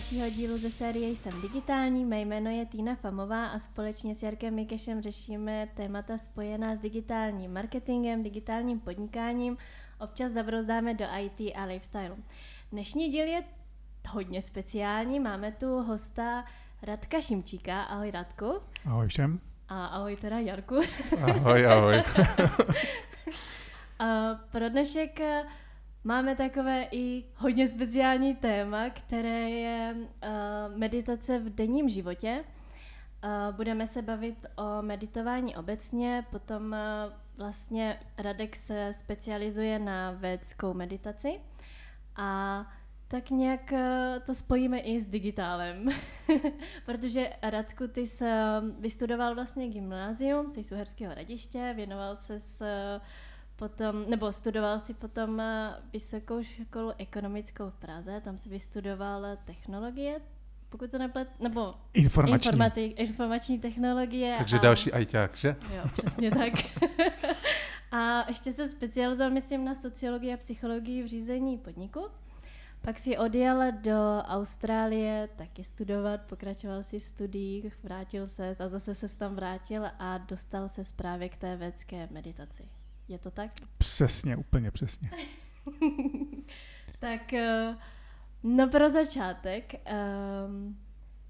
dalšího dílu ze série Jsem digitální. Mé jméno je Týna Famová a společně s Jarkem Mikešem řešíme témata spojená s digitálním marketingem, digitálním podnikáním. Občas zabrozdáme do IT a lifestyle. Dnešní díl je hodně speciální. Máme tu hosta Radka Šimčíka. Ahoj Radku. Ahoj všem. A ahoj teda Jarku. Ahoj, ahoj. a pro dnešek Máme takové i hodně speciální téma, které je uh, meditace v denním životě. Uh, budeme se bavit o meditování obecně, potom uh, vlastně Radek se specializuje na védskou meditaci a tak nějak to spojíme i s digitálem, protože Radku, ty jsi vystudoval vlastně gymnázium, jsi z Uherského radiště, věnoval se s Potom, nebo studoval si potom eh, vysokou školu ekonomickou v Praze, tam si vystudoval technologie, pokud to neplet, nebo informační, informatik, informační technologie. Takže a, další ajťák, že? Jo, přesně tak. a ještě se specializoval, myslím, na sociologii a psychologii v řízení podniku. Pak si odjel do Austrálie taky studovat, pokračoval si v studiích, vrátil se a zase se tam vrátil a dostal se právě k té védské meditaci. Je to tak? Přesně, úplně přesně. tak, eh, no pro začátek, um,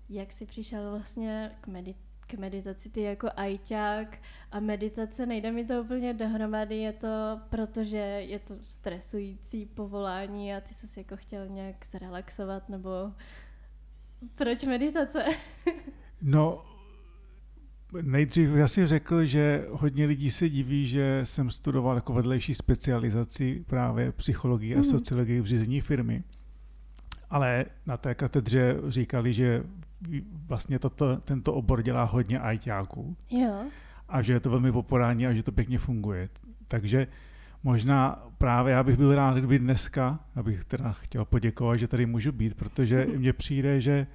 jak jsi přišel vlastně k, medit- k meditaci ty jako ajťák a meditace, nejde mi to úplně dohromady, je to protože je to stresující povolání a ty jsi jako chtěl nějak zrelaxovat, nebo proč meditace? no, Nejdřív já si řekl, že hodně lidí se diví, že jsem studoval jako vedlejší specializaci právě psychologii a mhm. sociologii v řízení firmy. Ale na té katedře říkali, že vlastně toto, tento obor dělá hodně. Jo. A že je to velmi populární a že to pěkně funguje. Takže možná právě já bych byl rád, kdyby dneska, abych teda chtěl poděkovat, že tady můžu být, protože mně přijde, že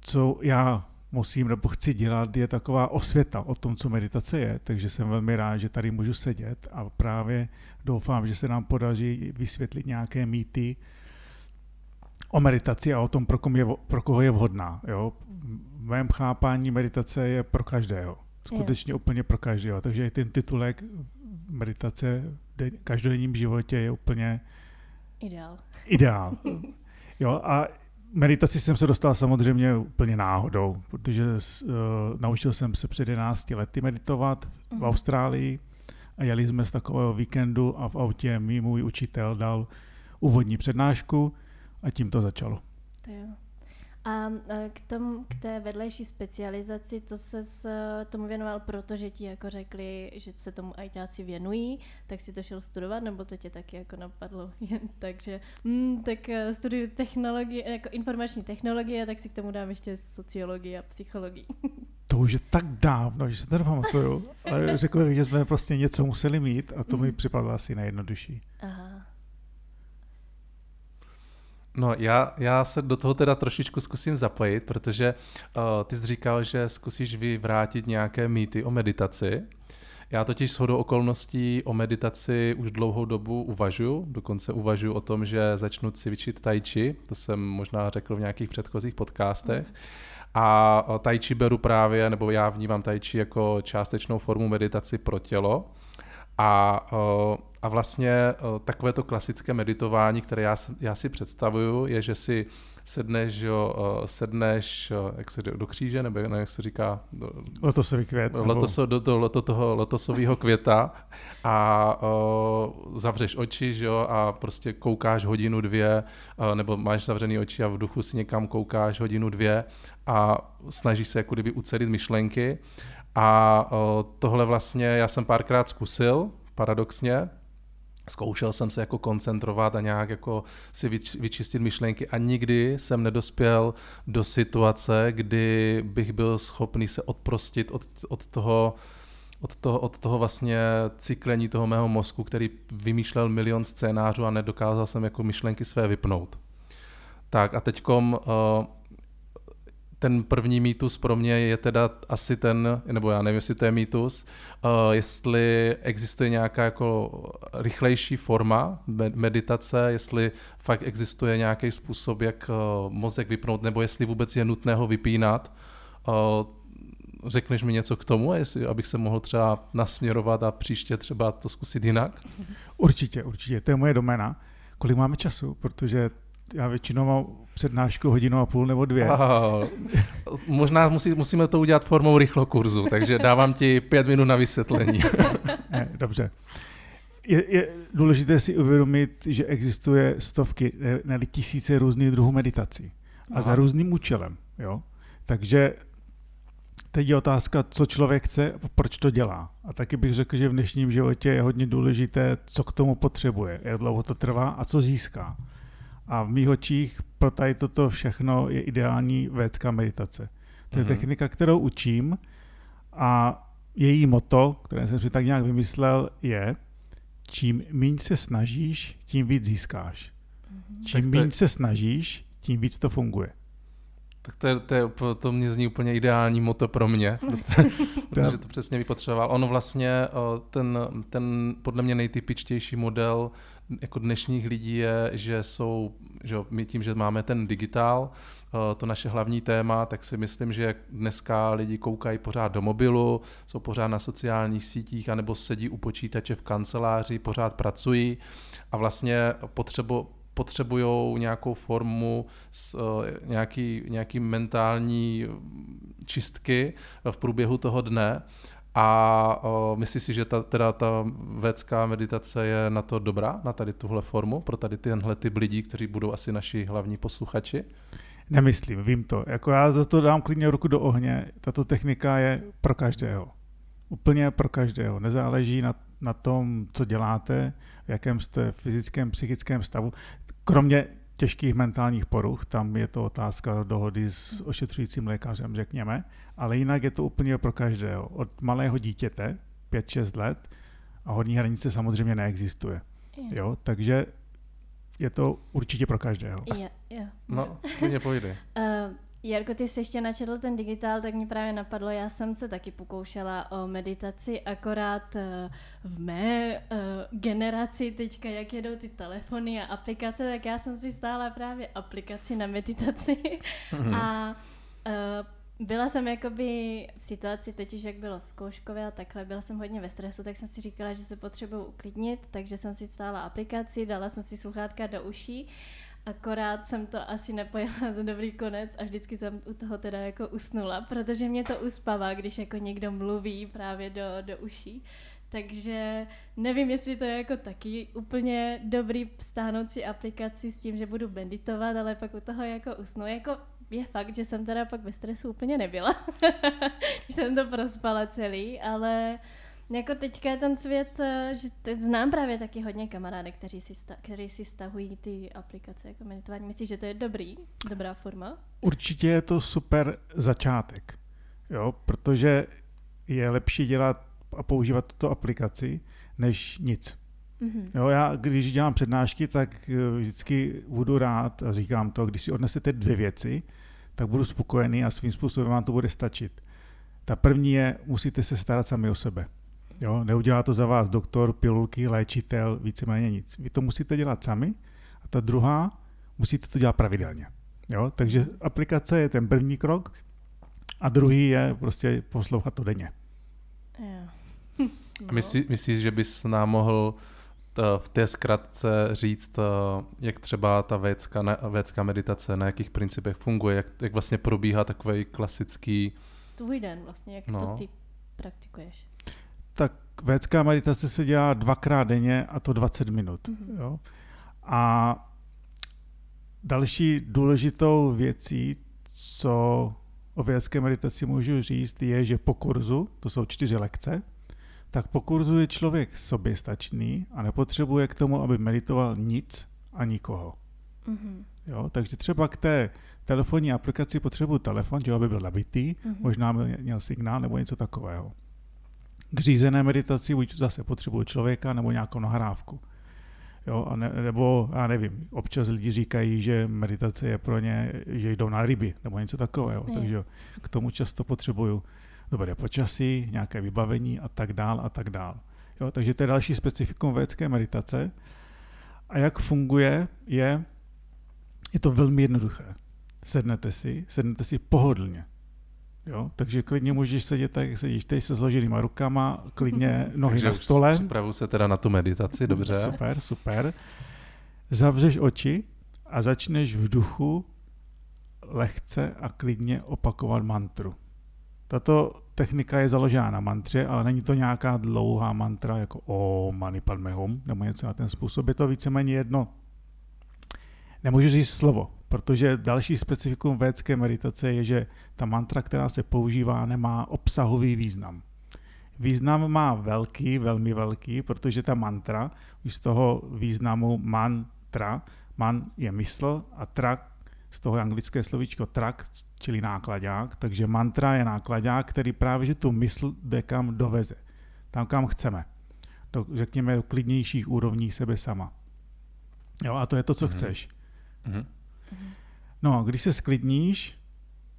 co já musím nebo chci dělat, je taková osvěta o tom, co meditace je, takže jsem velmi rád, že tady můžu sedět a právě doufám, že se nám podaří vysvětlit nějaké mýty o meditaci a o tom, pro, kom je, pro koho je vhodná. Jo? V mém chápání meditace je pro každého. Skutečně je. úplně pro každého. Takže ten titulek meditace v každodenním životě je úplně ideál. Ideál. Jo, a meditaci jsem se dostal samozřejmě úplně náhodou, protože uh, naučil jsem se před 11 lety meditovat v mhm. Austrálii a jeli jsme z takového víkendu a v autě mi můj učitel dal úvodní přednášku a tím to začalo. To jo. A k, tom, k té vedlejší specializaci, to se s tomu věnoval proto, že ti jako řekli, že se tomu ajťáci věnují, tak si to šel studovat, nebo to tě taky jako napadlo jen takže, mm, tak eh, studuju technologie, jako informační technologie, tak si k tomu dám ještě sociologii a psychologii. To už je tak dávno, že se to nepamatuju, ale řekli, že jsme prostě něco museli mít a to mi mhm. připadlo asi nejjednodušší. Aha. No já, já se do toho teda trošičku zkusím zapojit, protože uh, ty jsi říkal, že zkusíš vyvrátit nějaké mýty o meditaci. Já totiž s hodou okolností o meditaci už dlouhou dobu uvažuji, dokonce uvažuji o tom, že začnu cvičit tai chi, to jsem možná řekl v nějakých předchozích podcastech. A tai chi beru právě, nebo já vnímám tai chi jako částečnou formu meditaci pro tělo. A uh, a vlastně eh, takové to klasické meditování, které já, já si představuju, je, že si sedneš, jo, eh, sedneš eh, jak se, do kříže, nebo ne, jak se říká? Do, lotosový květ. Lotoso, do, do, do toho lotosového květa a o, zavřeš oči, že jo, a prostě koukáš hodinu, dvě, nebo máš zavřený oči a v duchu si někam koukáš hodinu, dvě a snažíš se jako kdyby ucelit myšlenky. A o, tohle vlastně já jsem párkrát zkusil, paradoxně, Zkoušel jsem se jako koncentrovat a nějak jako si vyčistit myšlenky a nikdy jsem nedospěl do situace, kdy bych byl schopný se odprostit od, od toho, od toho, od toho vlastně cyklení toho mého mozku, který vymýšlel milion scénářů a nedokázal jsem jako myšlenky své vypnout. Tak a teďkom, uh, ten první mýtus pro mě je teda asi ten, nebo já nevím, jestli to je mýtus, uh, jestli existuje nějaká jako rychlejší forma meditace, jestli fakt existuje nějaký způsob, jak uh, mozek vypnout, nebo jestli vůbec je nutné ho vypínat. Uh, řekneš mi něco k tomu, jestli, abych se mohl třeba nasměrovat a příště třeba to zkusit jinak? Určitě, určitě. To je moje doména. Kolik máme času? Protože já většinou mám přednášku hodinu a půl nebo dvě. Aha, možná musí, musíme to udělat formou rychlokurzu, takže dávám ti pět minut na vysvětlení. ne, dobře. Je, je důležité si uvědomit, že existuje stovky, ne, ne tisíce různých druhů meditací. A Aha. za různým účelem. Jo? Takže teď je otázka, co člověk chce, proč to dělá. A taky bych řekl, že v dnešním životě je hodně důležité, co k tomu potřebuje, jak dlouho to trvá a co získá. A v mých očích pro tady toto všechno je ideální védská meditace. To je mm-hmm. technika, kterou učím a její moto, které jsem si tak nějak vymyslel, je, čím méně se snažíš, tím víc získáš. Mm-hmm. Čím méně se snažíš, tím víc to funguje. Tak to, je, to, je, to mě zní úplně ideální moto pro mě, protože, protože to přesně vypotřeboval. Ono vlastně, ten, ten podle mě nejtypičtější model jako dnešních lidí je, že jsou, že my tím, že máme ten digitál, to naše hlavní téma, tak si myslím, že dneska lidi koukají pořád do mobilu, jsou pořád na sociálních sítích, anebo sedí u počítače v kanceláři, pořád pracují a vlastně potřebu, potřebují nějakou formu, nějaký, nějaký mentální čistky v průběhu toho dne a uh, myslíš si, že ta, teda ta védská meditace je na to dobrá, na tady tuhle formu, pro tady tyhle typ lidí, kteří budou asi naši hlavní posluchači? Nemyslím, vím to. Jako já za to dám klidně ruku do ohně. Tato technika je pro každého. Úplně pro každého. Nezáleží na, na tom, co děláte, v jakém jste fyzickém, psychickém stavu. Kromě těžkých mentálních poruch, tam je to otázka dohody s ošetřujícím lékařem, řekněme, ale jinak je to úplně pro každého. Od malého dítěte, 5-6 let, a horní hranice samozřejmě neexistuje. Jo, takže je to určitě pro každého. Jo, jo. No, mě pojde. Uh, Jarko, ty jsi ještě načetl ten digitál, tak mě právě napadlo, já jsem se taky pokoušela o meditaci, akorát eh, v mé uh, generaci teďka, jak jedou ty telefony a aplikace, tak já jsem si stála právě aplikaci na meditaci mm-hmm. a uh, byla jsem jakoby v situaci totiž, jak bylo zkouškové a takhle, byla jsem hodně ve stresu, tak jsem si říkala, že se potřebuji uklidnit, takže jsem si stála aplikaci, dala jsem si sluchátka do uší Akorát jsem to asi nepojela za dobrý konec a vždycky jsem u toho teda jako usnula, protože mě to uspává, když jako někdo mluví právě do, do uší. Takže nevím, jestli to je jako taky úplně dobrý stáhnout si aplikaci s tím, že budu meditovat, ale pak u toho jako usnu. Jako je fakt, že jsem teda pak ve stresu úplně nebyla, jsem to prospala celý, ale jako teďka je ten svět, eh, že teď znám právě taky hodně kamarádek, kteří si, sta- kteří si stahují ty aplikace jako meditování. Myslíš, že to je dobrý, dobrá forma? Určitě je to super začátek, jo, protože je lepší dělat a používat tuto aplikaci, než nic. Mm-hmm. Jo, já když dělám přednášky, tak eh, vždycky budu rád a říkám to, když si odnesete dvě věci, tak budu spokojený a svým způsobem vám to bude stačit. Ta první je, musíte se starat sami o sebe. Jo, neudělá to za vás doktor, pilulky, léčitel, víceméně nic. Vy to musíte dělat sami. A ta druhá, musíte to dělat pravidelně. Jo, takže aplikace je ten první krok a druhý je prostě poslouchat to denně. Jo. A myslí, myslíš, že bys nám mohl v té zkratce říct, jak třeba ta védská, védská meditace, na jakých principech funguje, jak, jak vlastně probíhá takový klasický... Tvůj den vlastně, jak no. to ty praktikuješ tak védská meditace se dělá dvakrát denně a to 20 minut. Mm-hmm. Jo? A další důležitou věcí, co o védské meditaci můžu říct, je, že po kurzu, to jsou čtyři lekce, tak po kurzu je člověk soběstačný a nepotřebuje k tomu, aby meditoval nic a nikoho. Mm-hmm. Jo, takže třeba k té telefonní aplikaci potřebuji telefon, že aby byl nabitý, mm-hmm. možná měl signál nebo něco takového k řízené meditaci buď zase potřebuji člověka nebo nějakou nahrávku. Jo, a ne, nebo, já nevím, občas lidi říkají, že meditace je pro ně, že jdou na ryby, nebo něco takového, Je. takže k tomu často potřebuju dobré počasí, nějaké vybavení a tak dál a tak dál. Jo, takže to je další specifikum védské meditace. A jak funguje, je, je to velmi jednoduché. Sednete si, sednete si pohodlně. Jo, takže klidně můžeš sedět tak, jak sedíš teď se složenýma rukama, klidně nohy Takže na stole. Připravuju se teda na tu meditaci, dobře. Super, super. Zavřeš oči a začneš v duchu lehce a klidně opakovat mantru. Tato technika je založená na mantře, ale není to nějaká dlouhá mantra jako o mani padme hum, nebo něco na ten způsob. Je to víceméně jedno. Nemůžu říct slovo, protože další specifikum védské meditace je, že ta mantra, která se používá, nemá obsahový význam. Význam má velký, velmi velký, protože ta mantra už z toho významu mantra, man je mysl a tra z toho je anglické slovíčko trak, čili nákladák, takže mantra je nákladák, který právě že tu mysl jde kam doveze. Tam, kam chceme. Do, řekněme, do klidnějších úrovní sebe sama. Jo, a to je to, co Mhm. chceš. Mhm. No, když se sklidníš,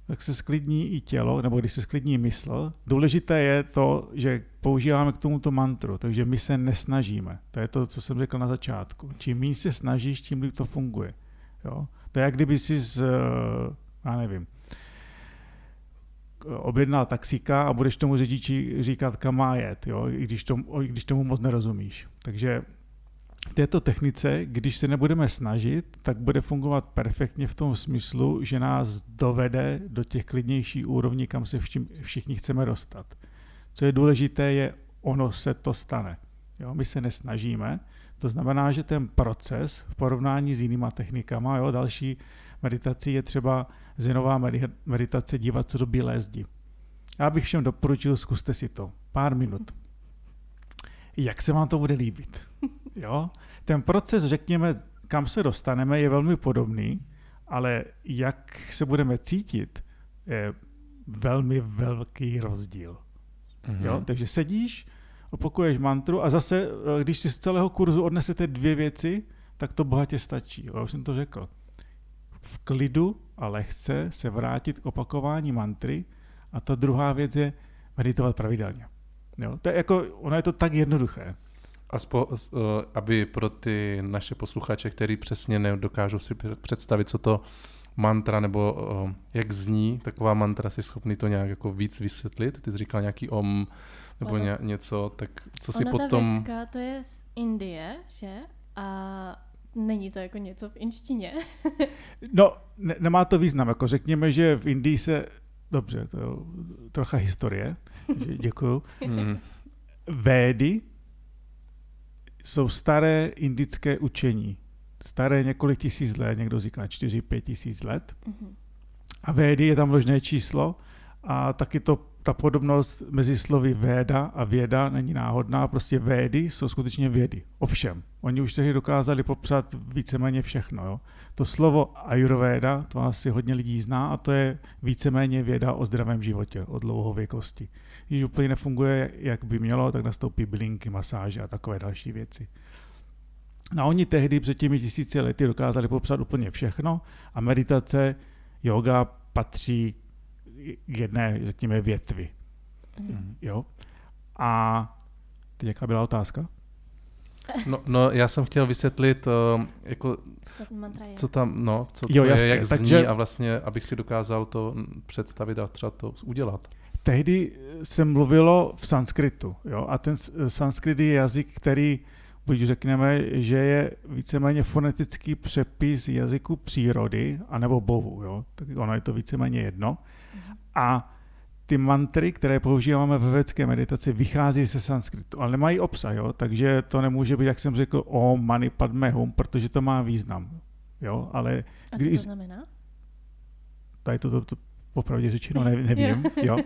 tak se sklidní i tělo, nebo když se sklidní mysl. Důležité je to, že používáme k tomuto mantru, takže my se nesnažíme. To je to, co jsem řekl na začátku. Čím méně se snažíš, tím líp to funguje. Jo? To je jak kdyby si z, eh, já nevím, objednal taxíka a budeš tomu řidiči říkat, kam má jet, jo? I, když tomu, i když tomu moc nerozumíš. Takže v této technice, když se nebudeme snažit, tak bude fungovat perfektně v tom smyslu, že nás dovede do těch klidnějších úrovní, kam se všichni chceme dostat. Co je důležité, je, ono se to stane. Jo? My se nesnažíme, to znamená, že ten proces v porovnání s jinýma technikama, jo, další meditací je třeba zenová medi- meditace dívat se do bílé zdi. Já bych všem doporučil, zkuste si to. Pár minut. Jak se vám to bude líbit? Jo? Ten proces, řekněme, kam se dostaneme, je velmi podobný, ale jak se budeme cítit, je velmi velký rozdíl. Mhm. Jo? Takže sedíš, opakuješ mantru a zase, eh, když si z celého kurzu odnesete dvě věci, tak to bohatě stačí. Já už jsem to řekl. V klidu a lehce se vrátit k opakování mantry a ta druhá věc je meditovat pravidelně. Jo? To je jako, ono je to tak jednoduché. Aspo, uh, aby pro ty naše posluchače, který přesně nedokážou si před- představit, co to mantra nebo uh, jak zní taková mantra, jsi schopný to nějak jako víc vysvětlit? Ty jsi říkal nějaký om nebo Ono- ně, něco, tak co si Ona ta potom... věcka, to je z Indie, že? A není to jako něco v inštině. No, ne, nemá to význam. Jako řekněme, že v Indii se... Dobře, to je trocha historie. že Děkuju. Mm, Védy jsou staré indické učení. Staré několik tisíc let, někdo říká 4-5 tisíc let. Mhm. A Védy je tam množné číslo a taky to, ta podobnost mezi slovy Véda a věda není náhodná, prostě Védy jsou skutečně vědy. Ovšem, oni už tehdy dokázali popsat víceméně všechno. Jo? To slovo Ayurveda, to asi hodně lidí zná a to je víceméně věda o zdravém životě, o dlouhověkosti. Když úplně nefunguje, jak by mělo, tak nastoupí bylinky, masáže a takové další věci. No a oni tehdy před těmi tisíci lety dokázali popsat úplně všechno a meditace, yoga patří jedné, řekněme, větvi. mm. Jo? A teď jaká byla otázka? No, no, já jsem chtěl vysvětlit, uh, jako, Co tam, no, co, Jo, co jasně, je, jak takže- zní a vlastně, abych si dokázal to představit a třeba to udělat. Tehdy se mluvilo v sanskritu. Jo? A ten sanskrit je jazyk, který, buď řekneme, že je víceméně fonetický přepis jazyku přírody, anebo bohu. Jo? Tak ono je to víceméně jedno. A ty mantry, které používáme ve védské meditaci, vychází ze sanskritu, ale nemají obsah, jo? takže to nemůže být, jak jsem řekl, o mani padme hum, protože to má význam. Jo? Ale A co když- to znamená? tady to, to, to popravdě řečeno ne, nevím, jo?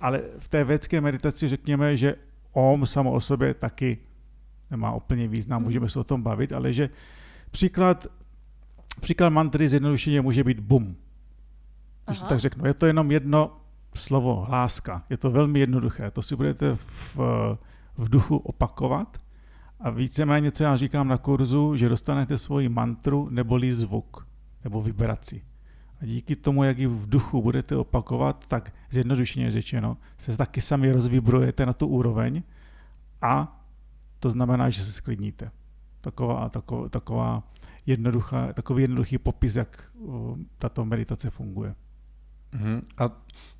ale v té védské meditaci řekněme, že om samo o sobě taky nemá úplně význam, Mhm. můžeme se o tom bavit, ale že příklad, příklad mantry zjednodušeně může být bum. Když to tak řeknu, je to jenom jedno slovo, hláska. Je to velmi jednoduché. To si budete v, v duchu opakovat A víceméně, co já říkám na kurzu, že dostanete svoji mantru neboli zvuk, nebo vibraci. A díky tomu, jak ji v duchu budete opakovat, tak zjednodušeně řečeno, se taky sami rozvibrujete na tu úroveň a to znamená, že se sklidníte. Taková, taková, taková jednoduchá, takový jednoduchý popis, jak tato meditace funguje. Mm-hmm. A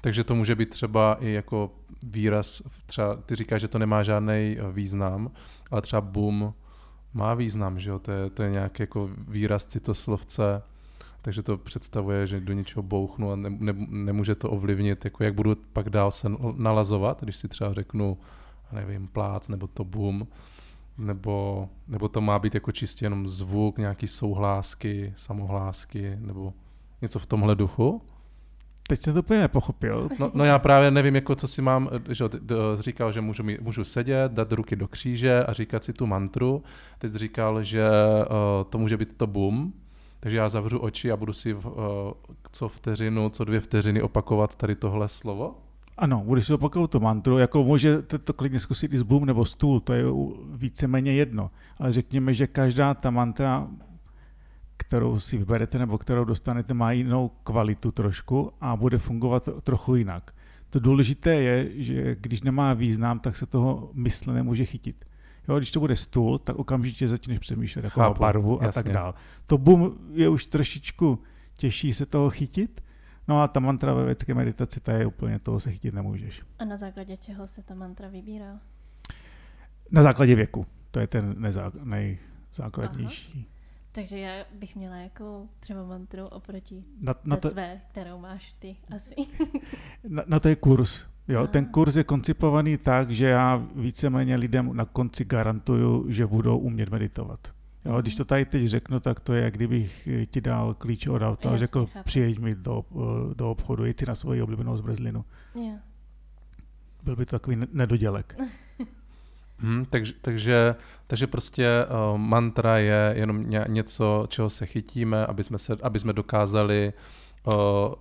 takže to může být třeba i jako výraz, třeba ty říkáš, že to nemá žádný eh, význam, ale třeba boom má význam, že jo? To je, to je nějaký jako výraz citoslovce, takže to představuje, že do něčeho bouchnu a ne, ne, nemůže to ovlivnit, jako jak budu pak dál se nalazovat, když si třeba řeknu, nevím, plác nebo to boom, nebo, nebo to má být jako čistě jenom zvuk, nějaký souhlásky, samohlásky, nebo něco v tomhle duchu? Teď jsem to úplně nepochopil. No, no já právě nevím, jako co si mám, že říkal, že můžu, můžu sedět, dát ruky do kříže a říkat si tu mantru. Teď říkal, že uh, to může být to boom, takže já zavřu oči a budu si uh, co vteřinu, co dvě vteřiny opakovat tady tohle slovo. Ano, budeš si opakovat tu mantru, jako můžete to klidně zkusit i z boom nebo stůl, to je víceméně jedno. Ale řekněme, že každá ta mantra kterou si vyberete nebo kterou dostanete, má jinou kvalitu trošku a bude fungovat trochu jinak. To důležité je, že když nemá význam, tak se toho mysl nemůže chytit. Jo, když to bude stůl, tak okamžitě začneš přemýšlet jako Chápu, barvu a jasně. tak dál. To bum je už trošičku těžší se toho chytit, no a ta mantra ve vědecké meditaci, ta je úplně toho se chytit nemůžeš. A na základě čeho se ta mantra vybírá? Na základě věku. To je ten nezá- nejzákladnější. Aha. Takže já bych měla jako třeba mantru oproti na, na to, tvé, kterou máš ty asi. na, na to je kurz. Jo, ten kurz je koncipovaný tak, že já víceméně lidem na konci garantuju, že budou umět meditovat. Jo, když to tady teď řeknu, tak to je, jak kdybych ti dal klíč od auta a řekl, chápu. přijeď mi do, do obchodu, jeď si na svoji oblíbenou zmrzlinu. Yeah. Byl by to takový nedodělek. Hmm, takže, takže, takže prostě uh, mantra je jenom ně, něco, čeho se chytíme, aby jsme, se, aby jsme dokázali uh,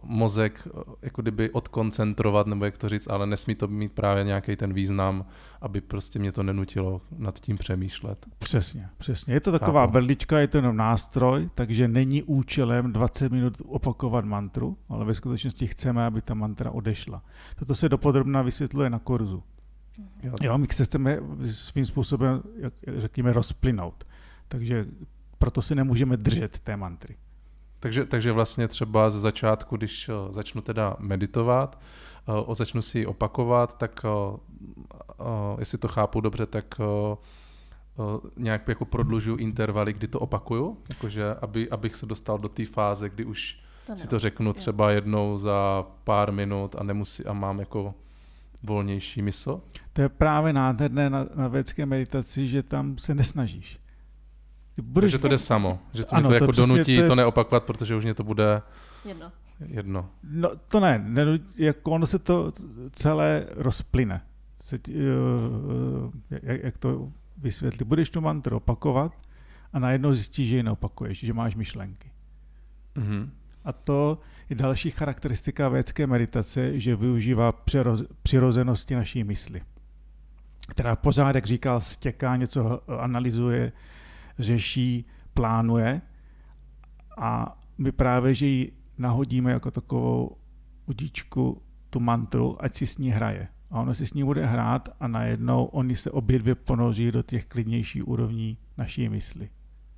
mozek uh, jako kdyby odkoncentrovat, nebo jak to říct, ale nesmí to mít právě nějaký ten význam, aby prostě mě to nenutilo nad tím přemýšlet. Přesně, přesně. Je to taková Chápu. berlička, je to jenom nástroj, takže není účelem 20 minut opakovat mantru, ale ve skutečnosti chceme, aby ta mantra odešla. Toto se dopodrobna vysvětluje na kurzu. Jo. jo, my se chceme svým způsobem, jak řekněme, rozplynout. Takže proto si nemůžeme držet té mantry. Takže, takže vlastně třeba ze začátku, když uh, začnu teda meditovat, uh, začnu si opakovat, tak uh, uh, jestli to chápu dobře, tak nějak jako prodlužuju intervaly, kdy to opakuju, jakože aby, abych se dostal do té fáze, kdy už to si to řeknu třeba jednou za pár minut a nemusí a mám jako volnější mysl? To je právě nádherné na, na vědecké meditaci, že tam se nesnažíš. Ty budeš... Takže to jde samo, že to, ano, to, to jako donutí to, je... to neopakovat, protože už mě to bude jedno. jedno. No to ne, ne jako ono se to celé rozplyne. Se, uh, jak, jak to vysvětlit? Budeš tu mantru opakovat a najednou zjistíš, že ji neopakuješ, že máš myšlenky. Mm-hmm. A to je další charakteristika vědecké meditace, že využívá přirozenosti naší mysli, která pořád, jak říkal, stěká, něco analyzuje, řeší, plánuje a my právě, že ji nahodíme jako takovou udíčku, tu mantru, ať si s ní hraje. A ono si s ní bude hrát a najednou oni se obě dvě ponoří do těch klidnějších úrovní naší mysli.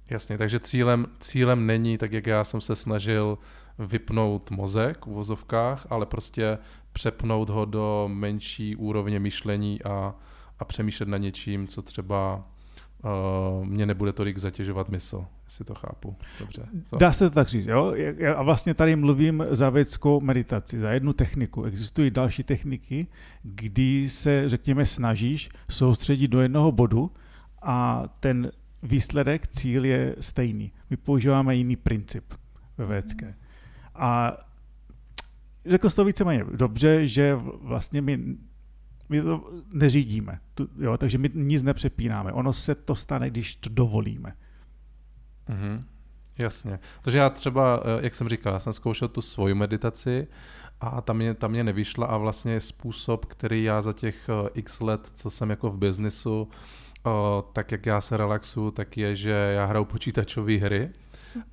Jasně, takže cílem, cílem není, tak jak já jsem se snažil vypnout mozek v vozovkách, ale prostě přepnout ho do menší úrovně myšlení a, a přemýšlet na něčím, co třeba uh, mě nebude tolik zatěžovat mysl, jestli to chápu. Dobře. Co? Dá se to tak říct, jo? A vlastně tady mluvím za vědeckou meditaci, za jednu techniku. Existují další techniky, kdy se, řekněme, snažíš soustředit do jednoho bodu a ten výsledek, cíl je stejný. My používáme jiný princip ve vědecké. A řekl jsi to víceméně dobře, že vlastně my, my to neřídíme, tu, jo, takže my nic nepřepínáme. Ono se to stane, když to dovolíme. Mm-hmm. Jasně. Takže já třeba, eh, jak jsem říkal, já jsem zkoušel tu svoji meditaci a tam mě, tam mě nevyšla a vlastně způsob, který já za těch eh, x let, co jsem jako v biznisu, o, tak jak já se relaxuju, tak je, že já hraju počítačové hry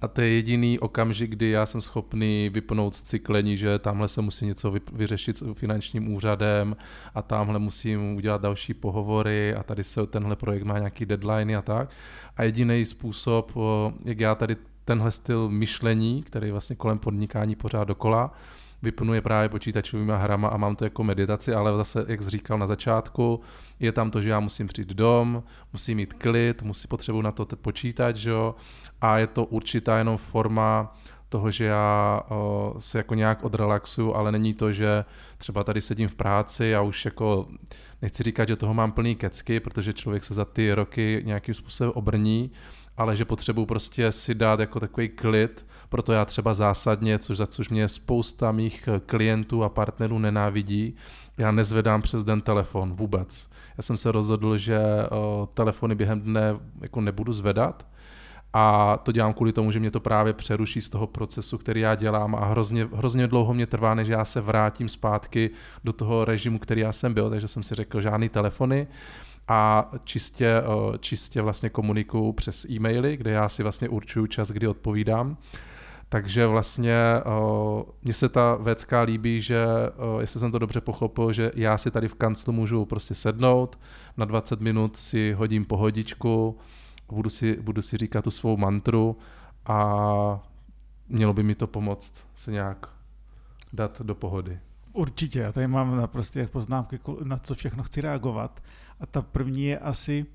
a to je jediný okamžik, kdy já jsem schopný vypnout cyklení, že tamhle se musí něco vyřešit s finančním úřadem a tamhle musím udělat další pohovory a tady se tenhle projekt má nějaký deadline a tak. A jediný způsob, jak já tady tenhle styl myšlení, který vlastně kolem podnikání pořád dokola, vypnu je právě počítačovými hrama a mám to jako meditaci, ale zase, jak jsi říkal na začátku, je tam to, že já musím přijít dom, musím mít klid, musím potřebuji na to počítat, že jo, a je to určitá jenom forma toho, že já o, se jako nějak odrelaxuju, ale není to, že třeba tady sedím v práci a už jako nechci říkat, že toho mám plný kecky, protože člověk se za ty roky nějakým způsobem obrní, ale že potřebuji prostě si dát jako takový klid, proto já třeba zásadně, což za což mě spousta mých klientů a partnerů nenávidí, já nezvedám přes den telefon vůbec. Já jsem se rozhodl, že o, telefony během dne jako nebudu zvedat, a to dělám kvůli tomu, že mě to právě přeruší z toho procesu, který já dělám a hrozně, hrozně dlouho mě trvá, než já se vrátím zpátky do toho režimu, který já jsem byl, takže jsem si řekl žádný telefony a čistě, čistě vlastně komunikuju přes e-maily, kde já si vlastně určuju čas, kdy odpovídám. Takže vlastně mně se ta věcka líbí, že jestli jsem to dobře pochopil, že já si tady v kanclu můžu prostě sednout, na 20 minut si hodím pohodičku, budu si, budu si říkat tu svou mantru a mělo by mi to pomoct se nějak dát do pohody. Určitě, já tady mám naprosto poznámky, na co všechno chci reagovat. A ta první je asi,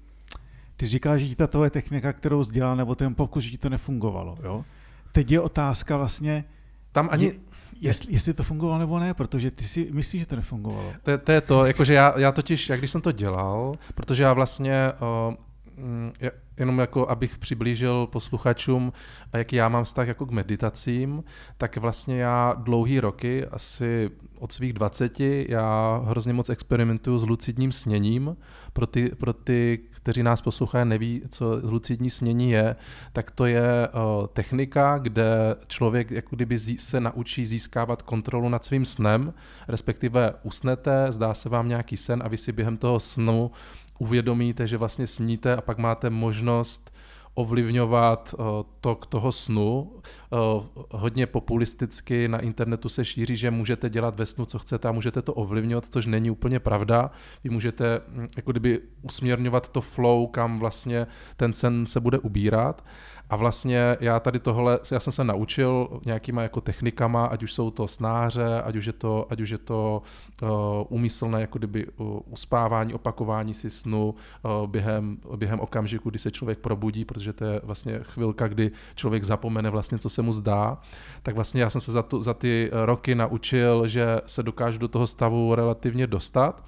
ty říkáš, že ti ta tvoje technika, kterou jsi dělal, nebo ten pokus, že ti to nefungovalo. Jo? Teď je otázka vlastně, tam ani, je, jestli, jestli to fungovalo nebo ne, protože ty si myslíš, že to nefungovalo. To, to je to, jakože já, já totiž, jak když jsem to dělal, protože já vlastně, uh, jenom jako abych přiblížil posluchačům, jaký já mám vztah jako k meditacím, tak vlastně já dlouhý roky, asi od svých 20, já hrozně moc experimentuju s lucidním sněním. Pro ty, pro ty kteří nás poslouchají, neví, co lucidní snění je, tak to je uh, technika, kde člověk jako kdyby se naučí získávat kontrolu nad svým snem, respektive usnete, zdá se vám nějaký sen a vy si během toho snu uvědomíte, že vlastně sníte a pak máte možnost ovlivňovat uh, tok toho snu. Uh, hodně populisticky na internetu se šíří, že můžete dělat ve snu, co chcete a můžete to ovlivňovat, což není úplně pravda. Vy můžete hm, jako kdyby usměrňovat to flow, kam vlastně ten sen se bude ubírat. A vlastně já tady tohle, já jsem se naučil nějakýma jako technikama, ať už jsou to snáře, ať už je to, ať už je to uh, úmyslné jako kdyby uh, uspávání, opakování si snu uh, během, během okamžiku, kdy se člověk probudí, protože to je vlastně chvilka, kdy člověk zapomene vlastně, co se mu zdá. Tak vlastně já jsem se za, to, za ty roky naučil, že se dokážu do toho stavu relativně dostat.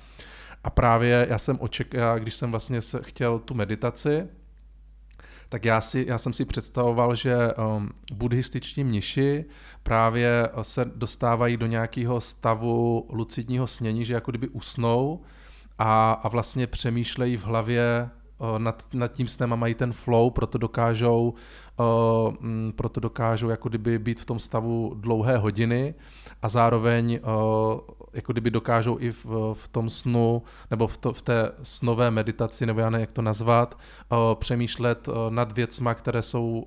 A právě já jsem očekal, když jsem vlastně chtěl tu meditaci, tak já, si, já jsem si představoval, že um, buddhističní mniši právě se dostávají do nějakého stavu lucidního snění, že jako kdyby usnou a, a vlastně přemýšlejí v hlavě nad, nad tím snem a mají ten flow, proto dokážou, proto dokážou jako kdyby být v tom stavu dlouhé hodiny a zároveň uh, jako kdyby dokážou i v, v tom snu nebo v, to, v té snové meditaci, nebo já nevím, jak to nazvat, uh, přemýšlet nad věcma, které jsou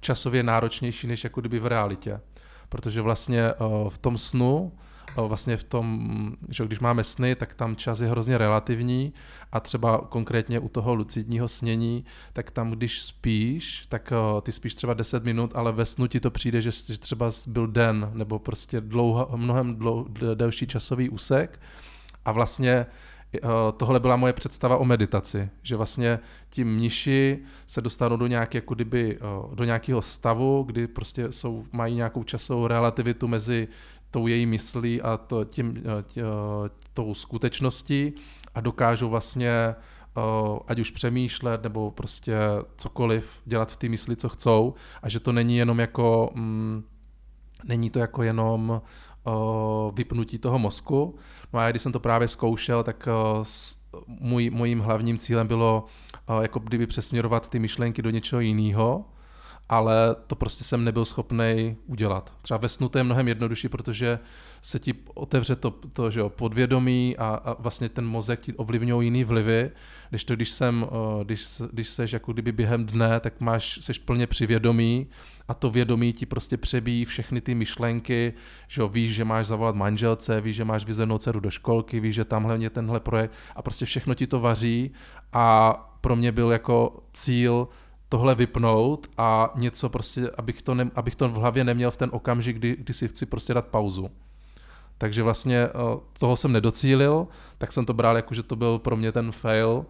časově náročnější než jako kdyby v realitě. Protože vlastně v tom snu vlastně v tom, že když máme sny, tak tam čas je hrozně relativní a třeba konkrétně u toho lucidního snění, tak tam, když spíš, tak ty spíš třeba 10 minut, ale ve snu ti to přijde, že třeba byl den nebo prostě dlouho, mnohem dlou, delší časový úsek. A vlastně tohle byla moje představa o meditaci, že vlastně ti mniši se dostanou do, nějaké, jako kdyby, do nějakého stavu, kdy prostě jsou, mají nějakou časovou relativitu mezi tou její myslí a to, tím, eh, tě, eh, tou skutečností a dokážou vlastně eh, ať už přemýšlet nebo prostě cokoliv dělat v té mysli, co chcou a že to není jenom jako mm, není to jako jenom vypnutí toho mozku. No a když jsem to právě zkoušel, tak můj, mojím hlavním cílem bylo jako kdyby přesměrovat ty myšlenky do něčeho jiného, ale to prostě jsem nebyl schopný udělat. Třeba ve snu to je mnohem jednodušší, protože se ti otevře to, to že jo, podvědomí a, a vlastně ten mozek ti ovlivňují jiný vlivy, když to, když jsem, eh, když, když seš jako kdyby během dne, tak máš, seš plně přivědomí a to vědomí ti prostě přebíjí všechny ty myšlenky, že jo, víš, že máš zavolat manželce, víš, že máš vyzvednout dceru do školky, víš, že tamhle je tenhle projekt a prostě všechno ti to vaří a pro mě byl jako cíl tohle vypnout a něco prostě, abych to, ne, abych to v hlavě neměl v ten okamžik, kdy, kdy si chci prostě dát pauzu. Takže vlastně eh, toho jsem nedocílil, tak jsem to bral jako, že to byl pro mě ten fail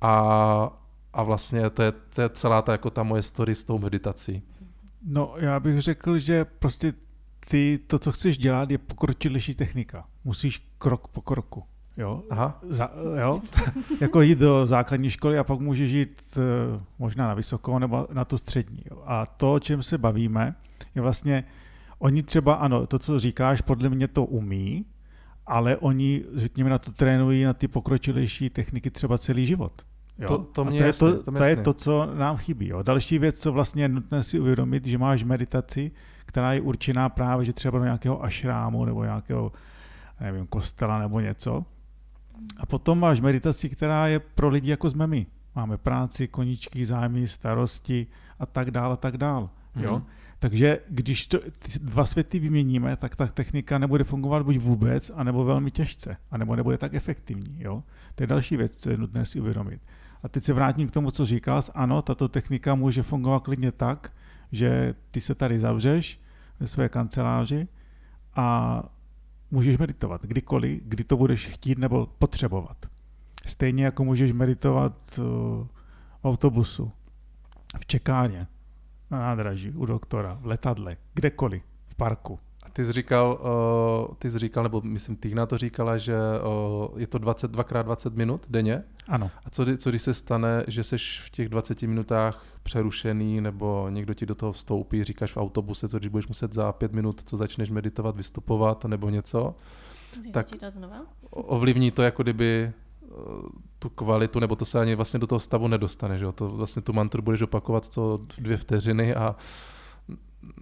a, a vlastně to je, to je celá ta, jako ta moje story s tou meditací. No, já bych řekl, že prostě ty to, co chceš dělat, je pokročilejší technika. Musíš krok po kroku. Jo, Aha. Za, jo? jako jít do základní školy a pak můžeš jít eh, možná na vysokou nebo na tu střední. Jo. A to, o čem se bavíme, je vlastně, oni třeba, ano, to, co říkáš, podle mě to umí, ale oni, řekněme, na to trénují na ty pokročilejší techniky třeba celý život. Jo? To, to, mě a to, jasný, je to, to, to je to, co nám chybí. Jo? Další věc, co vlastně je nutné si uvědomit, že máš meditaci, která je určená právě, že třeba do nějakého ašrámu nebo nějakého nevím, kostela nebo něco, a potom máš meditaci, která je pro lidi jako jsme my. Máme práci, koníčky, zájmy, starosti a tak dále a tak dále. Jo? Mm. Takže když to, ty dva světy vyměníme, tak ta technika nebude fungovat buď vůbec, anebo velmi těžce, anebo nebude tak efektivní. Jo? To je další věc, co je nutné si uvědomit. A teď se vrátím k tomu, co říkal. Ano, tato technika může fungovat klidně tak, že ty se tady zavřeš ve své kanceláři a můžeš meditovat kdykoliv, kdy to budeš chtít nebo potřebovat. Stejně jako můžeš meditovat uh, v autobusu, v čekárně, na nádraží, u doktora, v letadle, kdekoliv, v parku. Ty jsi říkal, uh, ty jsi říkal, nebo myslím, Týna to říkala, že uh, je to 22 x 20 minut denně? Ano. A co, co když se stane, že jsi v těch 20 minutách přerušený, nebo někdo ti do toho vstoupí, říkáš v autobuse, co když budeš muset za pět minut, co začneš meditovat, vystupovat, nebo něco, Musíš tak znova? ovlivní to jako kdyby eh, tu kvalitu, nebo to se ani vlastně do toho stavu nedostane, že jo? To vlastně tu mantru budeš opakovat co dvě vteřiny a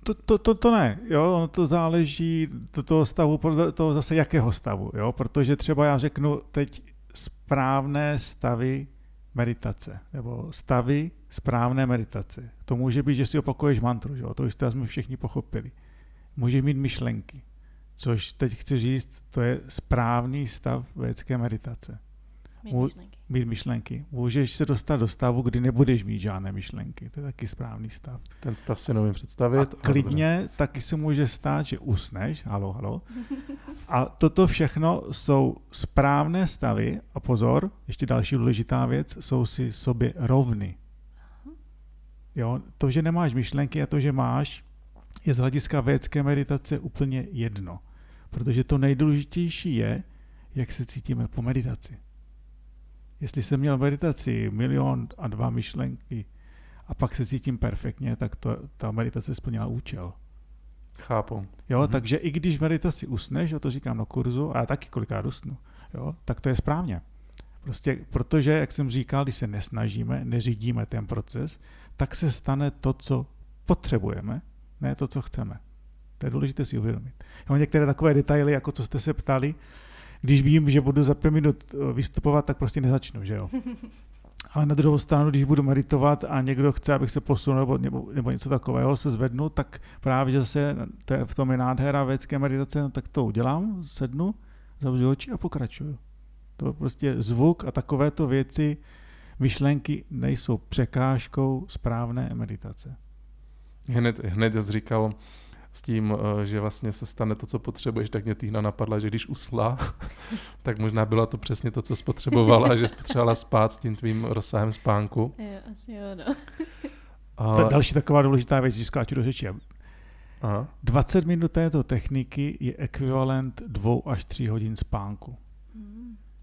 to, to, to, to ne, jo, ono to záleží do toho stavu, podle toho zase jakého stavu, jo, protože třeba já řeknu teď správné stavy meditace, nebo stavy správné meditace. To může být, že si opakuješ mantru, jo? to jste jsme všichni pochopili. Může mít myšlenky, což teď chci říct, to je správný stav védské meditace. Mít myšlenky. Mít myšlenky. Můžeš se dostat do stavu, kdy nebudeš mít žádné myšlenky. To je taky správný stav. Ten stav si nevím představit. A klidně dobře. taky se může stát, že usneš, halo, halo. A toto všechno jsou správné stavy, a pozor, ještě další důležitá věc, jsou si sobě rovny. Jo, to, že nemáš myšlenky a to, že máš, je z hlediska vědecké meditace úplně jedno. Protože to nejdůležitější je, jak se cítíme po meditaci. Jestli jsem měl meditaci milion a dva myšlenky a pak se cítím perfektně, tak to, ta meditace splnila účel. Chápu. Jo, mhm. takže i když meditaci usneš, a to říkám na kurzu, a já taky kolikrát usnu, jo, tak to je správně. Prostě, protože, jak jsem říkal, když se nesnažíme, neřídíme ten proces, tak se stane to, co potřebujeme, ne to, co chceme. To je důležité si uvědomit. Jo, některé takové detaily, jako co jste se ptali, když vím, že budu za pět minut eh, vystupovat, tak prostě nezačnu, že jo. Ale na druhou stranu, když budu meditovat a někdo chce, abych se posunul nebo, nebo, nebo něco takového, se zvednu, tak právě, že zase to je, v tom je nádhera vědecké meditace, no, tak to udělám, sednu, zavřu oči a pokračuju. To prostě zvuk a takovéto věci, myšlenky nejsou překážkou správné meditace. Hned, hned jsi říkal s tím, eh, že vlastně se stane to, co potřebuješ, tak mě Týna napadla, že když usla, tak možná bylo to přesně to, co spotřebovala, že potřebovala spát s tím tvým rozsahem spánku. Jo, asi jo, no. A... Další taková důležitá věc, že skáču do řeči. Aha. 20 minut této techniky je ekvivalent dvou až tří hodin spánku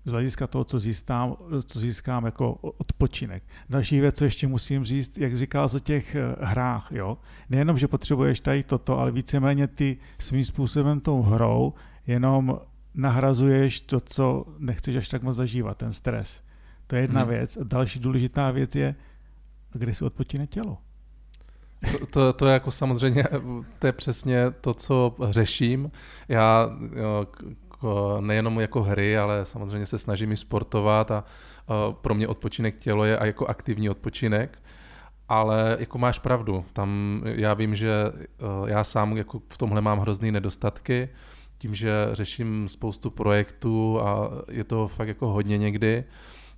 z hlediska toho, co získám, co získám jako odpočinek. Další věc, co ještě musím říct, jak říkal o těch eh, hrách, jo. Nejenom, že potřebuješ tady toto, ale víceméně ty svým způsobem tou hrou jenom nahrazuješ to, co nechceš až tak moc zažívat, ten stres. To je jedna hmm. věc. A další důležitá věc je, kde si odpočine tělo. To, to, to je jako samozřejmě, to je přesně to, co řeším. Já nejenom jako hry, ale samozřejmě se snažím i sportovat a pro mě odpočinek tělo je a jako aktivní odpočinek. Ale jako máš pravdu, tam já vím, že já sám jako v tomhle mám hrozný nedostatky, tím, že řeším spoustu projektů a je to fakt jako hodně někdy,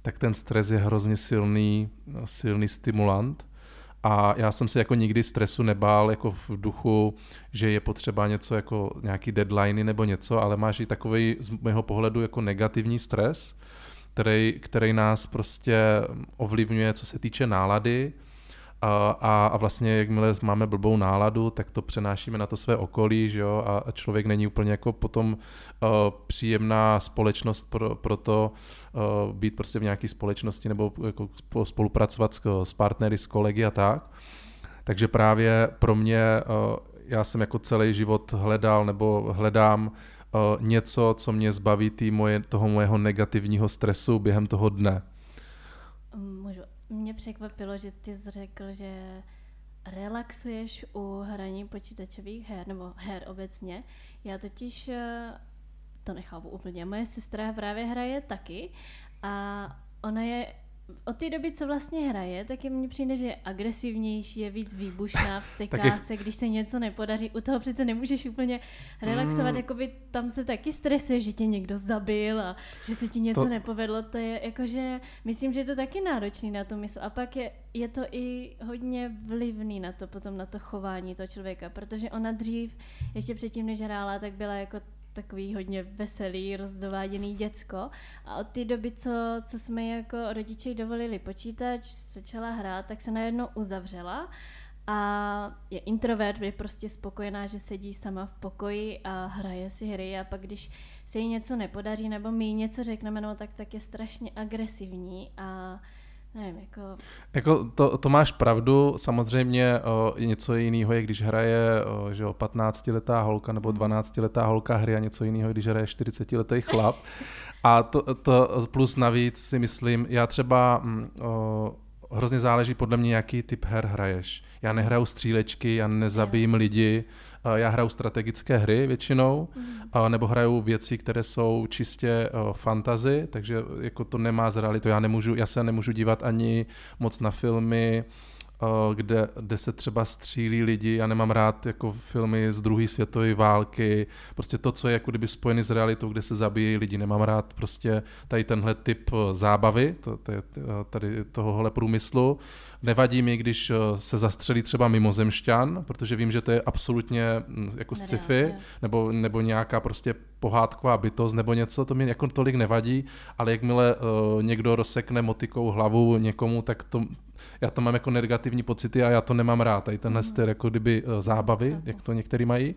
tak ten stres je hrozně silný, silný stimulant. A já jsem se jako nikdy stresu nebál jako v duchu, že je potřeba něco jako nějaký deadliny nebo něco, ale máš i takový z mého pohledu jako negativní stres, který, který nás prostě ovlivňuje, co se týče nálady, a, a, a vlastně jakmile máme blbou náladu, tak to přenášíme na to své okolí, že jo, a, člověk není úplně jako potom uh, příjemná společnost pro, pro to uh, být prostě v nějaké společnosti nebo jako spolupracovat s, s partnery, s kolegy a tak. Takže právě pro mě, uh, já jsem jako celý život hledal nebo hledám uh, něco, co mě zbaví tý moje, toho mojeho negativního stresu během toho dne. Můžu mě překvapilo, že ty jsi řekl, že relaxuješ u hraní počítačových her, nebo her obecně. Já totiž eh, to nechápu úplně. Moje sestra právě hraje taky a ona je od té doby, co vlastně hraje, tak je mně přijde, že je agresivnější, je víc výbušná, vsteká jak... se, když se něco nepodaří. U toho přece nemůžeš úplně relaxovat, mm. jakoby tam se taky stresuje, že tě někdo zabil a že se ti něco to... nepovedlo. To je jakože, myslím, že je to taky náročný na to mysl. A pak je, je to i hodně vlivný na to potom, na to chování toho člověka, protože ona dřív, ještě předtím, než hrála, tak byla jako takový hodně veselý, rozdováděný děcko. A od té doby, co, co jsme jako rodiče dovolili počítač, začala hrát, tak se najednou uzavřela. A je introvert, je prostě spokojená, že sedí sama v pokoji a hraje si hry. A pak když se jí něco nepodaří nebo my jí něco řekneme, no tak, tak je strašně agresivní. A Nevím, jako... jako to, to máš pravdu, samozřejmě o, něco jiného je, když hraje o, že o 15-letá holka nebo 12-letá mhm. holka hry a něco jiného, když hraje 40-letý chlap. A to, to plus navíc si myslím, já třeba mm, o, hrozně záleží podle mě, jaký typ her hraješ. Já nehraju střílečky, já nezabijím lidi, já hraju strategické hry většinou, mm. nebo hraju věci, které jsou čistě fantazy, takže jako to nemá z realitu. Já, nemůžu, já se nemůžu dívat ani moc na filmy, kde, kde se třeba střílí lidi. Já nemám rád jako filmy z druhé světové války. Prostě to, co je jako kdyby spojený s realitou, kde se zabíjí lidi. Nemám rád prostě tady tenhle typ zábavy, to, to je tady tohohle průmyslu. Nevadí mi, když se zastřelí třeba mimozemšťan, protože vím, že to je absolutně hm, jako sci-fi, nebo, nebo nějaká prostě pohádková bytost nebo něco, to mi jako tolik nevadí, ale jakmile uh, někdo rozsekne motikou hlavu někomu, tak to, já to mám jako negativní pocity a já to nemám rád. Tady tenhle mm. styl jako kdyby uh, zábavy, jak to některý mají.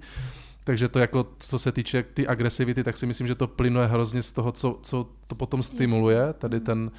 Takže to jako, co se týče ty agresivity, tak si myslím, že to plynuje hrozně z toho, co, co to potom stimuluje, tady ten,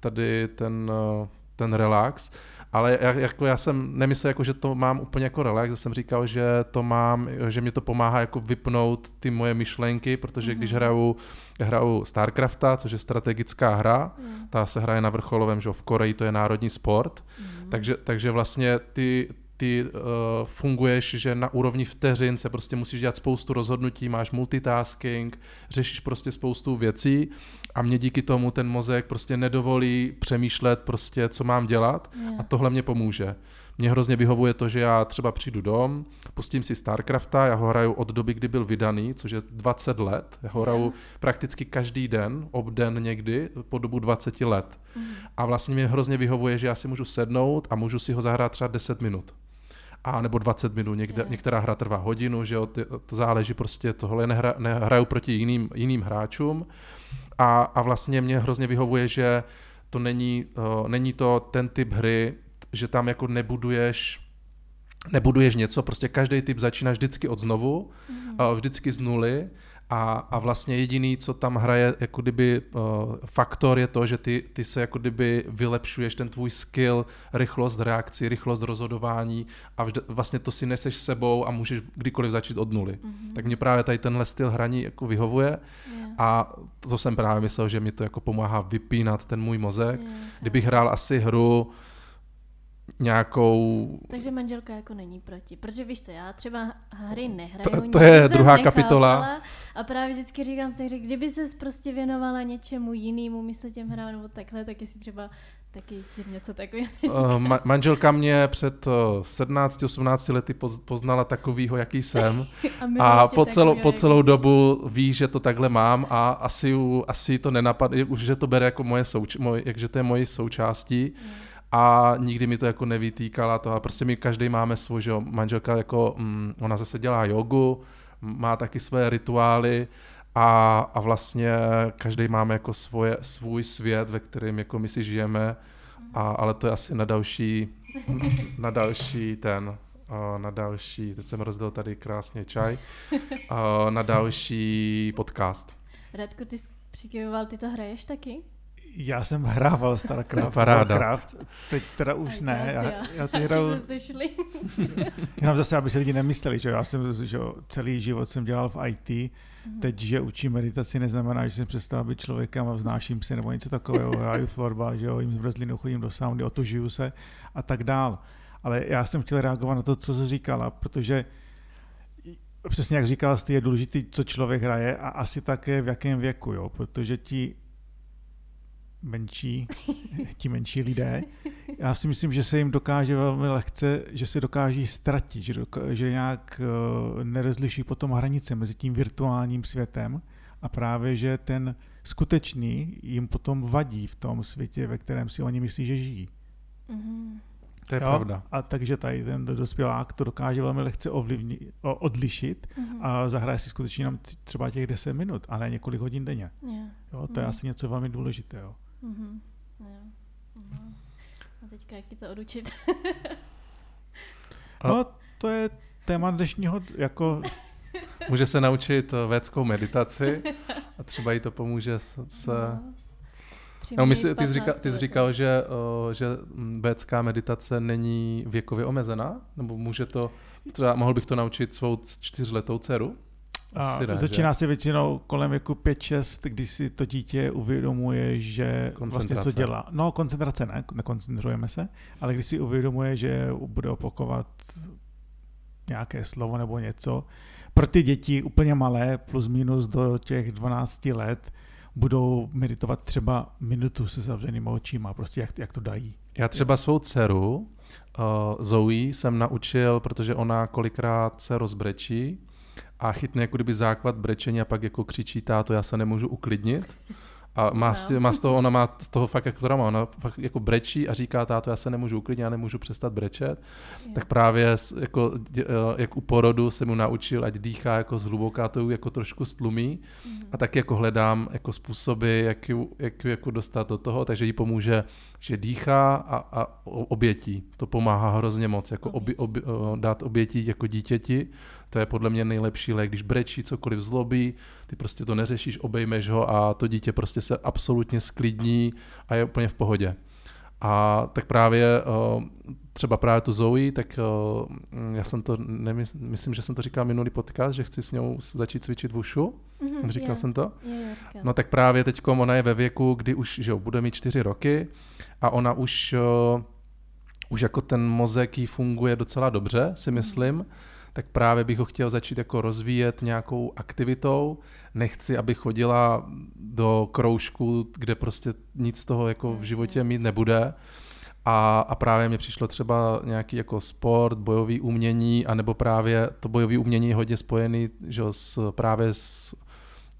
tady ten, uh, ten relax. Ale já, jako já jsem nemyslel, jako, že to mám úplně jako relax, jsem říkal, že to mám, že mě to pomáhá jako vypnout ty moje myšlenky, protože mm-hmm. když mhm. hraju, hraju StarCrafta, což je strategická hra, mm. ta se hraje na vrcholovém, že v Koreji to je národní sport, mm. takže, takže vlastně ty, ty uh, funguješ, že na úrovni vteřin se prostě musíš dělat spoustu rozhodnutí, máš multitasking, řešíš prostě spoustu věcí a mě díky tomu ten mozek prostě nedovolí přemýšlet prostě, co mám dělat yeah. a tohle mě pomůže. Mě hrozně vyhovuje to, že já třeba přijdu dom, pustím si StarCrafta, já ho hraju od doby, kdy byl vydaný, což je 20 let. Já ho hraju yeah. prakticky každý den, obden někdy, po dobu 20 let. Mm. A vlastně mě hrozně vyhovuje, že já si můžu sednout a můžu si ho zahrát třeba 10 minut a nebo 20 minut, někde, yeah. některá hra trvá hodinu, že jo, ty, to záleží prostě, tohle nehra, nehraju proti jiným, jiným hráčům a, a vlastně mě hrozně vyhovuje, že to není, uh, není to ten typ hry, že tam jako nebuduješ nebuduješ něco, prostě každý typ začíná vždycky od znovu, uh, vždycky z nuly a, a vlastně jediný, co tam hraje jako kdyby uh, faktor je to, že ty, ty se jako kdyby vylepšuješ ten tvůj skill, rychlost reakcí, rychlost rozhodování a vždy, vlastně to si neseš sebou a můžeš kdykoliv začít od nuly. Mm-hmm. Tak mě právě tady tenhle styl hraní jako vyhovuje yeah. a to jsem právě myslel, že mi to jako pomáhá vypínat ten můj mozek. Yeah. Kdybych hrál asi hru nějakou... Takže manželka jako není proti, protože víš co, já třeba hry nehraju. To- to je druhá nechápala kapitola. A právě vždycky říkám si, že kdyby se prostě věnovala něčemu jinému místo těm hrám nebo takhle, tak jestli třeba taky něco takového. Uh, ma- manželka mě před uh, 17-18 lety poz- poznala takovýho, jaký jsem a tě po celou, po celou dobu ví, že to takhle mám a asi, asi to nenapadne, už že to bere jako moje souč- moj, jak, že to je mojí součástí Mm. A nikdy mi to jako nevytýkala to a prostě my každý máme svůj, že jo, manželka jako, mm, ona zase dělá jogu, má taky své rituály a, a vlastně každý máme jako svoje, svůj svět, ve kterém jako my si žijeme, a, ale to je asi na další, na další ten, na další, teď jsem rozdal tady krásně čaj, na další podcast. Radku, ty přikyvoval, ty to hraješ taky? Já jsem hrával StarCraft, Paráda. Warcraft, teď teda už ne, já, já teď jsme se šli. jenom zase, aby si lidi nemysleli, že já jsem, že jo, celý život jsem dělal v IT, teď, že učím meditaci, neznamená, že jsem přestal být člověkem a vznáším si nebo něco takového, hraju florba, že jo, jim zmrzlinu, chodím do sauny, otužuju se a tak dál. Ale já jsem chtěl reagovat na to, co jsi říkala, protože přesně jak říkala jsi, je důležité, co člověk hraje a asi také v jakém věku, jo, protože ti menší, ti menší lidé, já si myslím, že se jim dokáže velmi lehce, že se dokáží ztratit, že, doka- že nějak uh, nerozliší potom hranice mezi tím virtuálním světem a právě, že ten skutečný jim potom vadí v tom světě, ve kterém si oni myslí, že žijí. Mhm. To je Jo? pravda. A takže tady ten dospělák to dokáže velmi lehce ovlivnit, o- odlišit Mhm. a zahraje si skutečně jenom třeba těch 10 minut, a ne několik hodin denně. Jo. Jo, to je Mhm. asi něco velmi důležitého. Mhm. Jo. Mhm. A teďka jak ti to odučit? No, to je téma dnešního, jako Může se naučit eh, védskou meditaci a třeba jí to pomůže s- se... No, my si, ty, jsi říkal, ty jsi říkal, že, uh, že mm, védská meditace není věkově omezená? Nebo může to, třeba mohl bych to naučit svou čtyřletou dceru? A ne, začíná že? se většinou kolem věku 5-6, kdy si to dítě uvědomuje, že vlastně co dělá. No, koncentrace ne, nekoncentrujeme se, ale když si uvědomuje, že bude opakovat nějaké slovo nebo něco. Pro ty děti úplně malé, plus minus do těch 12 let, budou meditovat třeba minutu se zavřenýma očima, prostě jak, jak to dají. Já třeba svou dceru, uh, Zoe, jsem naučil, protože ona kolikrát se rozbrečí a chytne jako kdyby základ brečení a pak jako křičí táto, já se nemůžu uklidnit. A má, z, tě- má z toho, ona má z toho fakt jako trauma, ona fakt jako brečí a říká táto, já se nemůžu uklidnit, já nemůžu přestat brečet. Tak právě jako, eh, jak u porodu jsem mu naučil, ať dýchá jako zhluboká, to ju jako trošku stlumí. Mhm. A tak jako hledám jako způsoby, jak ju, jak ju jako dostat do toho, takže jí pomůže, že dýchá a, a obětí. To pomáhá hrozně moc, jako obi, obi, o, dát obětí jako dítěti. To je podle mě nejlepší lék, když brečí, cokoliv zlobí, ty prostě to neřešíš, obejmeš ho a to dítě prostě se absolutně sklidní a je úplně v pohodě. A tak právě o, třeba právě tu Zoe, tak mm, já jsem to, nemys, myslím, že jsem to říkal minulý podcast, že chci s ňou s- začít cvičit v ušu. Mhm, Říkal jo. jsem to? Jo, říkal. No tak právě teď ona je ve věku, kdy už že jo, bude mít čtyři roky a ona už, uh, už jako ten mozek jí funguje docela dobře, si myslím. Tak právě bych ho chtěl začít jako rozvíjet nějakou aktivitou. Nechci, aby chodila do kroužku, kde prostě nic z toho jako v životě mít nebude. A, a právě mi přišlo třeba nějaký jako sport, bojový umění, anebo právě to bojové umění je hodně spojený že, s, právě s,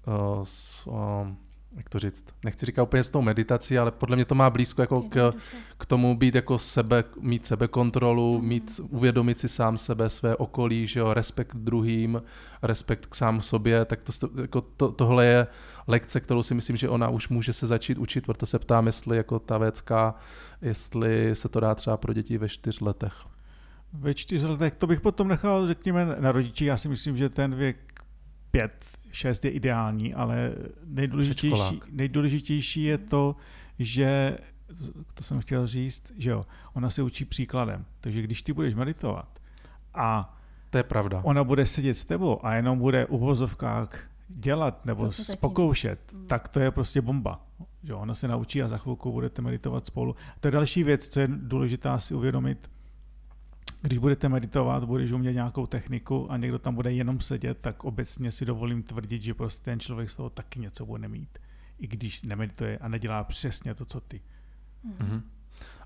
uh, s um, jak to říct, nechci říkat úplně s tou meditací, ale podle mě to má blízko jako k, k tomu být jako sebe, mít sebekontrolu, Mhm. mít, uvědomit si sám sebe, své okolí, že jo, respekt k druhým, respekt k sám sobě, tak to, jako to, tohle je lekce, kterou si myslím, že ona už může se začít učit, proto se ptám, jestli jako ta věcka, jestli se to dá třeba pro děti ve čtyř letech. Ve čtyř letech to bych potom nechal, řekněme, na rodiči. Já si myslím, že ten věk 5, 6 je ideální, ale nejdůležitější, nejdůležitější je to, že, to jsem chtěl říct, že jo, ona se učí příkladem. Takže když ty budeš meditovat a To je pravda. ona bude sedět s tebou a jenom bude u vozovkách dělat nebo To se taky- pokoušet, Mm. tak to je prostě bomba. Že ona se naučí a za chvilku budete meditovat spolu. To je další věc, co je důležitá si uvědomit. Když budete meditovat, budeš umět nějakou techniku a někdo tam bude jenom sedět, tak obecně si dovolím tvrdit, že prostě ten člověk z toho taky něco bude mít. I když nemedituje a nedělá přesně to, co ty. Mhm.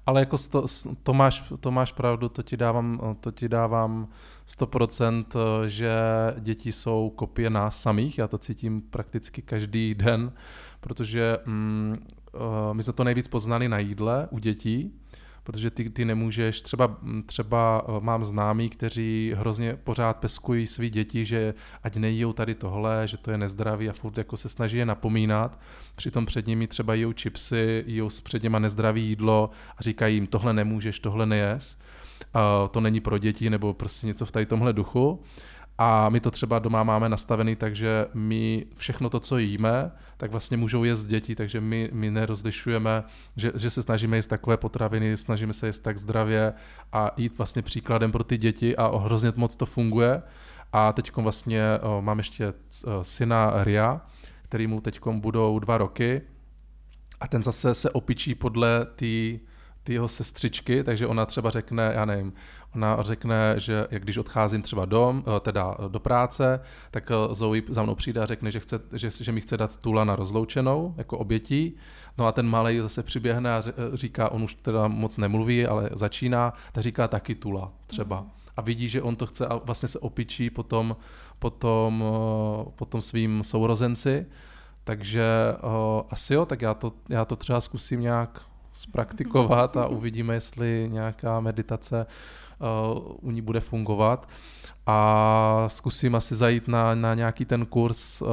Ale jako sto, to, máš, to máš pravdu, to ti dávám, to ti dávám 100%, eh, že děti jsou kopie nás samých, já to cítím prakticky každý den, protože mm, eh, my jsme to nejvíc poznali na jídle u dětí, protože ty, ty nemůžeš, třeba, třeba eh, mám známí, kteří hrozně pořád peskují svý děti, že ať nejíjou tady tohle, že to je nezdravý a furt jako se snaží je napomínat, přitom před nimi třeba jíjou chipsy, jíjou před něma nezdravý jídlo a říkají jim, tohle nemůžeš, tohle nejes, uh, to není pro děti nebo prostě něco v tady tomhle duchu. A my to třeba doma máme nastavený, takže my všechno to, co jíme, tak vlastně můžou jíst děti, takže my, my nerozlišujeme, že, že se snažíme jíst takové potraviny, snažíme se jíst tak zdravě a jít vlastně příkladem pro ty děti a hrozně moc to funguje. A teď vlastně mám ještě syna Ria, který mu teď budou dva roky a ten zase se opičí podle té jeho sestřičky, takže ona třeba řekne, já nevím, ona řekne, že jak když odcházím třeba dom, eh, teda do práce, tak eh, Zoe za mnou přijde a řekne, že, chce, že, že mi chce dát tula na rozloučenou, jako obětí. No a ten malej zase přiběhne a eh, říká, on už teda moc nemluví, ale začíná, tak říká taky tula třeba. A vidí, že on to chce a vlastně se opičí potom, potom, eh, potom svým sourozenci. Takže asi jo, tak já to, já to třeba zkusím nějak zpraktikovat a uvidíme, jestli nějaká meditace u ní bude fungovat. A zkusím asi zajít na, na nějaký ten kurz, uh,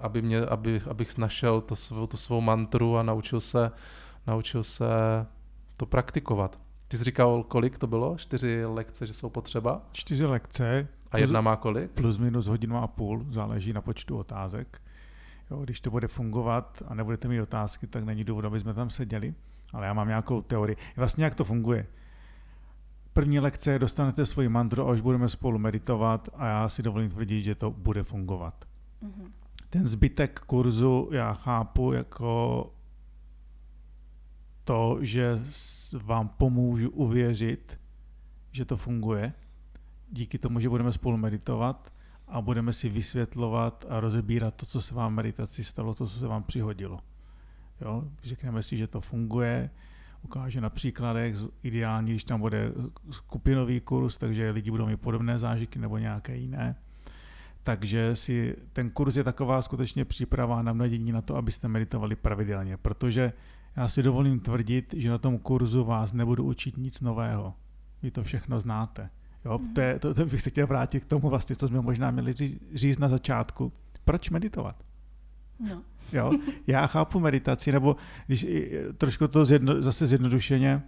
aby mě, aby, abych našel to svou, tu svou mantru a naučil se, naučil se to praktikovat. Ty jsi říkal, kolik to bylo? Čtyři lekce, že jsou potřeba? Čtyři lekce, A jedna má kolik? plus minus hodinu a půl, záleží na počtu otázek. Jo, když to bude fungovat a nebudete mít otázky, tak není důvod, aby jsme tam seděli. Ale já mám nějakou teorii. Vlastně jak to funguje? První lekce dostanete svoji mantru a už budeme spolu meditovat a já si dovolím tvrdit, že to bude fungovat. Mhm. Ten zbytek kurzu já chápu jako to, že vám pomůžu uvěřit, že to funguje. Díky tomu, že budeme spolu meditovat a budeme si vysvětlovat a rozebírat to, co se vám v meditaci stalo, to, co se vám přihodilo. Jo? Řekneme si, že to funguje, ukáže na příkladech, ideálně, když tam bude skupinový kurz, takže lidi budou mít podobné zážitky nebo nějaké jiné. Takže si ten kurz je taková skutečně příprava na mladění na to, abyste meditovali pravidelně, protože já si dovolím tvrdit, že na tom kurzu vás nebudu učit nic nového. Vy to všechno znáte. Jo, to, je, to, to bych se chtěl vrátit k tomu vlastně, co jsme možná měli ří- říct na začátku. Proč meditovat? No. Jo? Já chápu meditaci, nebo když trošku to zjedno, zase zjednodušeně,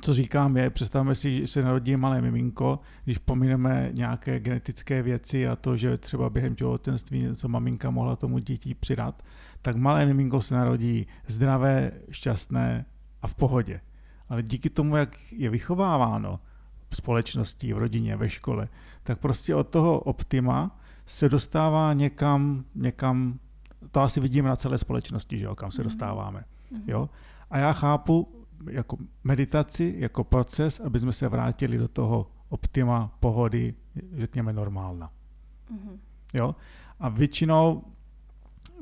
co říkám je, představme si, že se narodí malé miminko, když pomineme nějaké genetické věci a to, že třeba během těhotenství něco maminka mohla tomu dítí přidat, tak malé miminko se narodí zdravé, šťastné a v pohodě. Ale díky tomu, jak je vychováváno v společnosti, v rodině, ve škole, tak prostě od toho optima se dostává někam, někam to asi vidíme na celé společnosti, že jo, kam se Mhm. dostáváme. Mhm. Jo? A já chápu jako meditaci, jako proces, aby jsme se vrátili do toho optima pohody, řekněme normálna. Mhm. Jo? A většinou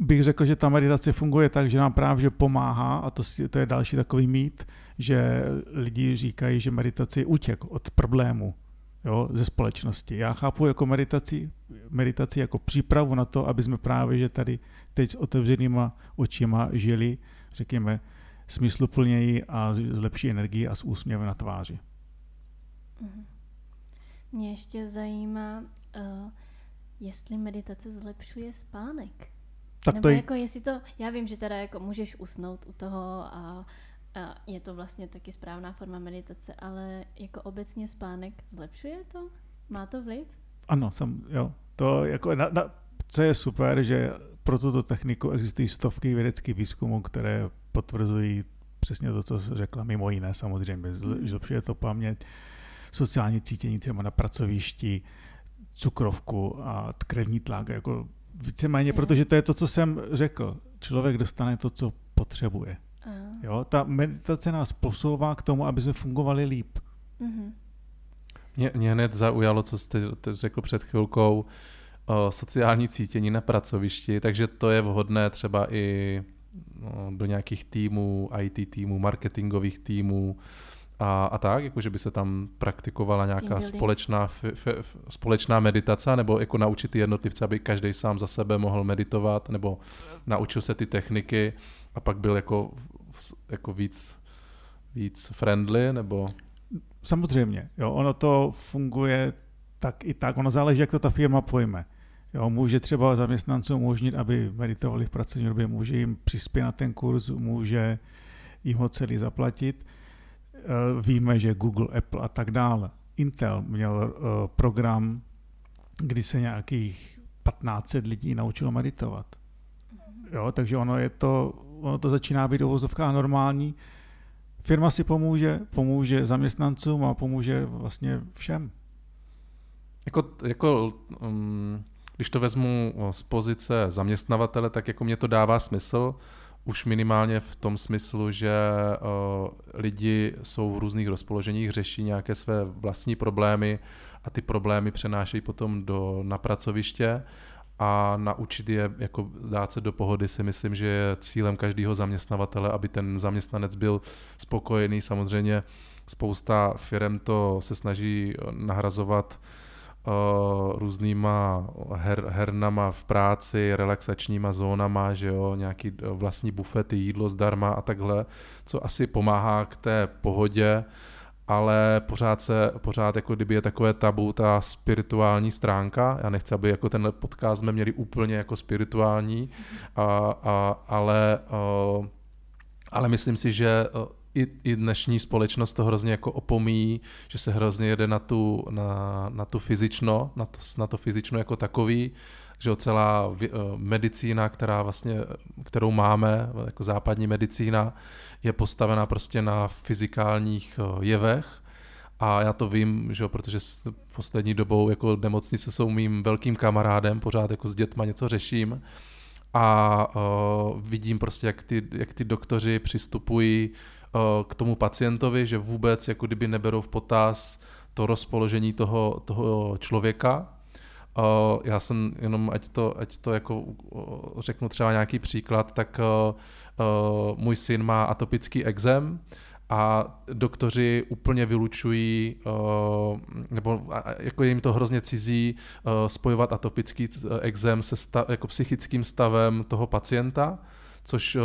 bych řekl, že ta meditace funguje tak, že nám právě pomáhá, a to, to je další takový mít, že lidi říkají, že meditace je útěk od problému jo, ze společnosti. Já chápu jako meditaci, meditaci jako přípravu na to, aby jsme právě že tady teď s otevřenýma očima žili, řekněme, smysluplněji a s lepší energií a s úsměvem na tváři. Mhm. Mě ještě zajímá, uh, jestli meditace zlepšuje spánek. Tak Nebo to je, jako jestli to, já vím, že teda jako můžeš usnout u toho a, a je to vlastně taky správná forma meditace, ale jako obecně spánek zlepšuje to? Má to vliv? Ano, sam, jo. To jako na, na, co je super, že pro tuto techniku existují stovky vědeckých výzkumů, které potvrzují přesně to, co jsi řekla, mimo jiné samozřejmě. Mhm. Zlepšuje to paměť, sociální cítění třeba na pracovišti, cukrovku a krevní tlak, jako víceméně, protože to je to, co jsem řekl. Člověk dostane to, co potřebuje. Mm. Jo, ta meditace nás posouvá k tomu, aby jsme fungovali líp. Mm-hmm. Mě, mě hned zaujalo, co jste řekl před chvilkou, o sociální cítění na pracovišti, takže to je vhodné třeba i no, do nějakých týmů, IT týmů, marketingových týmů a, a tak, jako že by se tam praktikovala nějaká společná, f, f, f, společná meditace, nebo jako naučit ty jednotlivce, aby každý sám za sebe mohl meditovat, nebo naučil se ty techniky a pak byl jako, jako víc, víc friendly, nebo... Samozřejmě, jo, ono to funguje tak i tak, ono záleží, jak to ta firma pojme. Jo, může třeba zaměstnancům umožnit, aby meditovali v pracovní době, může jim přispět na ten kurz, může jim ho celý zaplatit. Eh, víme, že Google, Apple a tak dále. Intel měl eh, program, kdy se nějakých 1500 lidí naučilo meditovat. Jo, takže ono, je to, ono to začíná být uvozovká normální. Firma si pomůže, pomůže zaměstnancům a pomůže vlastně všem. Jako, jako um, když to vezmu z pozice zaměstnavatele, tak jako mě to dává smysl, už minimálně v tom smyslu, že uh, lidi jsou v různých rozpoloženích, řeší nějaké své vlastní problémy a ty problémy přenášejí potom do, na pracoviště a naučit je jako dát se do pohody si myslím, že je cílem každého zaměstnavatele, aby ten zaměstnanec byl spokojený. Samozřejmě spousta firm to se snaží nahrazovat uh, různýma her, hernama v práci, relaxačníma zónama, že jo, nějaký eh, vlastní bufety, jídlo zdarma a takhle, co asi pomáhá k té pohodě, ale pořád se, pořád jako kdyby je takové tabu ta spirituální stránka. Já nechci, aby jako tenhle podcast jsme měli úplně jako spirituální, a, a, ale, uh, ale myslím si, že i, i dnešní společnost to hrozně jako opomíjí, že se hrozně jede na tu, na, na tu fyzično, na to, na to fyzično jako takový, že celá eh, medicína, která vlastně, kterou máme, jako západní medicína, je postavena prostě na fyzikálních eh, jevech, a já to vím, že protože s poslední dobou jako nemocnice jsou mým velkým kamarádem, pořád jako s dětma něco řeším a uh, vidím prostě, jak ty, jak ty doktoři přistupují Eh, k tomu pacientovi, že vůbec jako kdyby neberou v potaz to rozpoložení toho, toho člověka. Já jsem jenom, ať to, ať to jako řeknu třeba nějaký příklad, tak uh, uh, můj syn má atopický exém a doktoři úplně vylučují, uh, nebo jako jim to hrozně cizí, spojovat atopický exém se stav, jako psychickým stavem toho pacienta což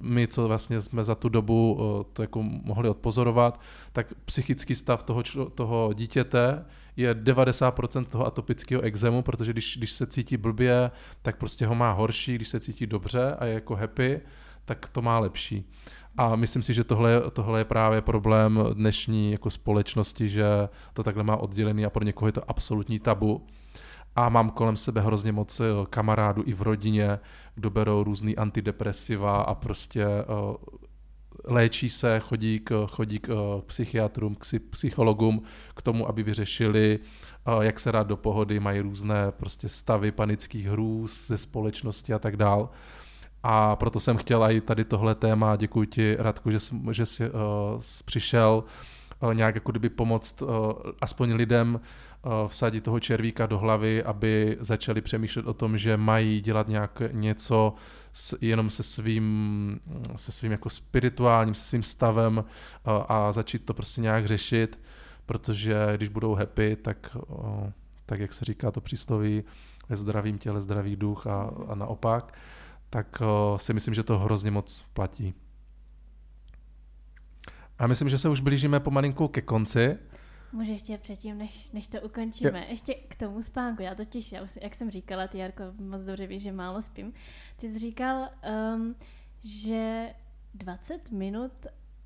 my, co vlastně jsme za tu dobu to jako mohli odpozorovat, tak psychický stav toho, toho dítěte je 90% toho atopického exému, protože když, když se cítí blbě, tak prostě ho má horší, když se cítí dobře a je jako happy, tak to má lepší. A myslím si, že tohle, tohle je právě problém dnešní jako společnosti, že to takhle má oddělený a pro někoho je to absolutní tabu a mám kolem sebe hrozně moc eh, kamarádů i v rodině, kdo berou různý antidepresiva a prostě uh, léčí se, chodí k, chodí k uh, psychiatrům, k psychologům k tomu, aby vyřešili, uh, jak se rád do pohody, mají různé prostě stavy panických hrůz ze společnosti a tak dál. A proto jsem chtěl i tady tohle téma, děkuji ti Radku, že, jsi, že jsi uh, přišel uh, nějak jako kdyby pomoct uh, aspoň lidem, Eh, vsadit toho červíka do hlavy, aby začali přemýšlet o tom, že mají dělat nějak něco s, jenom se svým, se svým jako spirituálním, se svým stavem a, eh, a začít to prostě nějak řešit, protože když budou happy, tak, eh, tak jak se říká to přísloví, ve zdravým těle zdravý duch a, a naopak, tak si myslím, že to hrozně moc platí. A myslím, že se už blížíme pomalinku ke konci. Může ještě předtím, než, než to ukončíme, je. ještě k tomu spánku. Já totiž, já už, jak jsem říkala, ty Jarko moc dobře víš, že málo spím. Ty jsi říkal, um, že 20 minut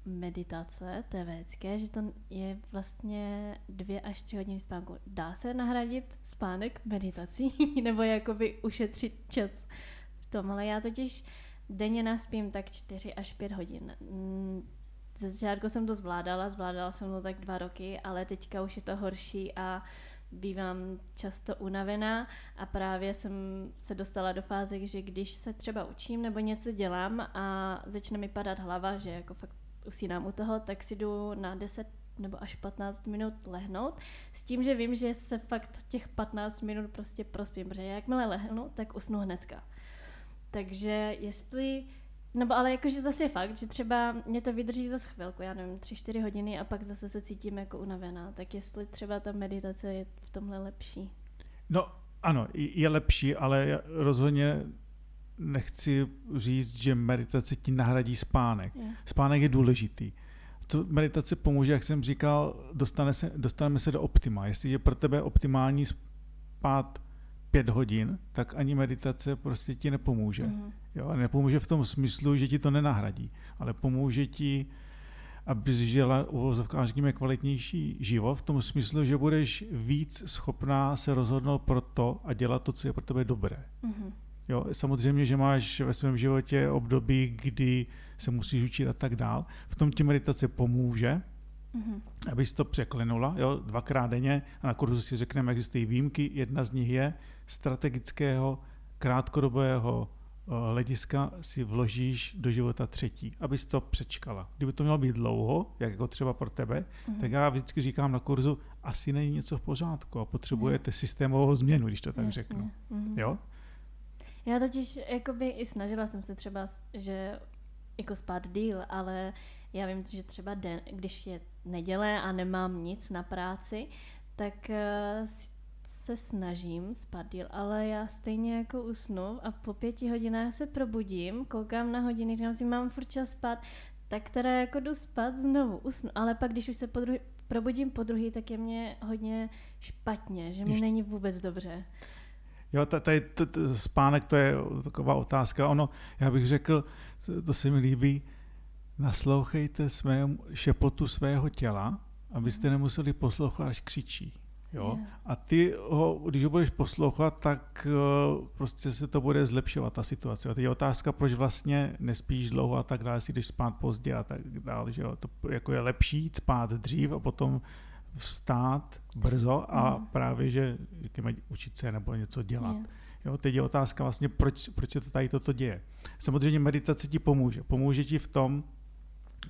meditace, vécké, že to je vlastně dvě až tři hodiny spánku. Dá se nahradit spánek meditací, nebo jakoby ušetřit čas v tom, ale já totiž denně naspím tak 4 až 5 hodin. Ze začátku jsem to zvládala, zvládala jsem to tak dva roky, ale teďka už je to horší a bývám často unavená a právě jsem se dostala do fáze, že když se třeba učím nebo něco dělám a začne mi padat hlava, že jako fakt usínám u toho, tak si jdu na 10 nebo až 15 minut lehnout, s tím, že vím, že se fakt těch 15 minut prostě prospím, protože jakmile lehnu, tak usnu hnedka. Takže jestli No ale jakože zase je fakt, že třeba mě to vydrží za chvilku, já nevím, tři, čtyři hodiny a pak zase se cítím jako unavená. Tak jestli třeba ta meditace je v tomhle lepší. No ano, je lepší, ale rozhodně nechci říct, že meditace ti nahradí spánek. Je. Spánek je důležitý. Co meditace pomůže, jak jsem říkal, dostane se, dostaneme se do optima. Jestliže pro tebe optimální spát pět hodin, tak ani meditace prostě ti nepomůže. Mm. Jo, nepomůže v tom smyslu, že ti to nenahradí, ale pomůže ti, abys žila uvozovkách, řekněme, kvalitnější život v tom smyslu, že budeš víc schopná se rozhodnout pro to a dělat to, co je pro tebe dobré. Mm-hmm. Jo, samozřejmě, že máš ve svém životě období, kdy se musíš učit a tak dál. V tom ti meditace pomůže, mm-hmm. abys to překlenula, jo, dvakrát denně a na kurzu si řekneme, existují výjimky, jedna z nich je strategického krátkodobého hlediska si vložíš do života třetí, abys to přečkala. Kdyby to mělo být dlouho, jak jako třeba pro tebe, mm-hmm. tak já vždycky říkám na kurzu, asi není něco v pořádku a potřebujete mm. systémovou změnu, když to tak Jasně. řeknu. Mm-hmm. Jo? Já totiž jakoby i snažila jsem se třeba, že jako spát díl, ale já vím, že třeba den, když je neděle a nemám nic na práci, tak uh, se snažím spát díl, ale já stejně jako usnu a po pěti hodinách se probudím, koukám na hodiny, říkám si, mám furt čas spát, tak teda jako jdu spát znovu, usnu, ale pak když už se po druhý, probudím po druhý, tak je mě hodně špatně, že mi není vůbec dobře. Jo, tady t, t, spánek to je taková otázka. Ono, já bych řekl, to se mi líbí, naslouchejte svému šepotu svého těla, abyste mhm. nemuseli poslouchat, až křičí. Jo? A ty ho, když ho budeš poslouchat, tak uh, prostě se to bude zlepšovat, ta situace. A teď je otázka, proč vlastně nespíš dlouho a tak dále, si jdeš spát pozdě a tak dále. Že jo? To jako je lepší spát dřív a potom vstát brzo a mm. právě, že řekněme, učit se nebo něco dělat. Yeah. Jo, teď je otázka vlastně, proč, proč se to tady toto děje. Samozřejmě meditace ti pomůže. Pomůže ti v tom,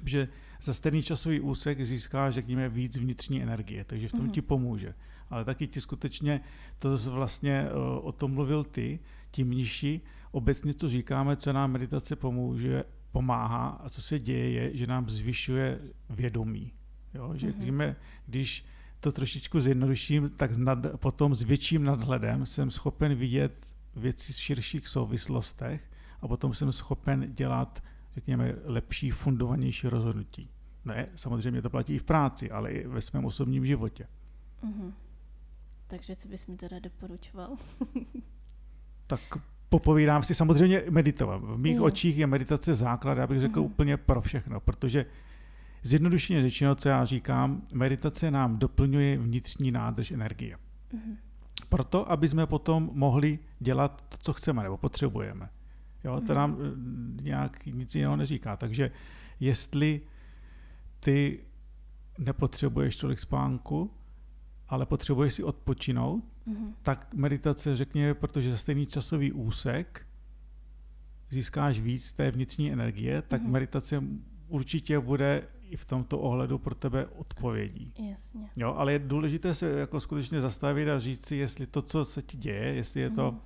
že za stejný časový úsek získáš, řekněme, víc vnitřní energie, takže v tom mm. ti pomůže ale taky ti skutečně, to vlastně eh, o tom mluvil ty, ti mniši, obecně co říkáme, co nám meditace pomůže, pomáhá a co se děje je, že nám zvyšuje vědomí. Jo? Že mm-hmm. když to trošičku zjednoduším, tak nad, potom s větším nadhledem jsem schopen vidět věci v širších souvislostech a potom jsem schopen dělat, řekněme, lepší, fundovanější rozhodnutí. Ne, samozřejmě to platí i v práci, ale i ve svém osobním životě. Mm-hmm. Takže co bys mi teda doporučoval? tak popovídám si samozřejmě meditovat. V mých mm. očích je meditace základ, já bych řekl mm. úplně pro všechno, protože zjednodušeně řečeno, co já říkám, meditace nám doplňuje vnitřní nádrž energie. Mm. Proto, aby jsme potom mohli dělat to, co chceme nebo potřebujeme. Jo, to nám eh, nějak nic jiného neříká. Takže jestli ty nepotřebuješ tolik spánku, ale potřebuješ si odpočinout, mm-hmm. tak meditace řekněme, protože za stejný časový úsek získáš víc té vnitřní energie, tak mm-hmm. meditace určitě bude i v tomto ohledu pro tebe odpovědí. Jasně. Jo, ale je důležité se jako skutečně zastavit a říct si, jestli to, co se ti děje, jestli je to... Mm.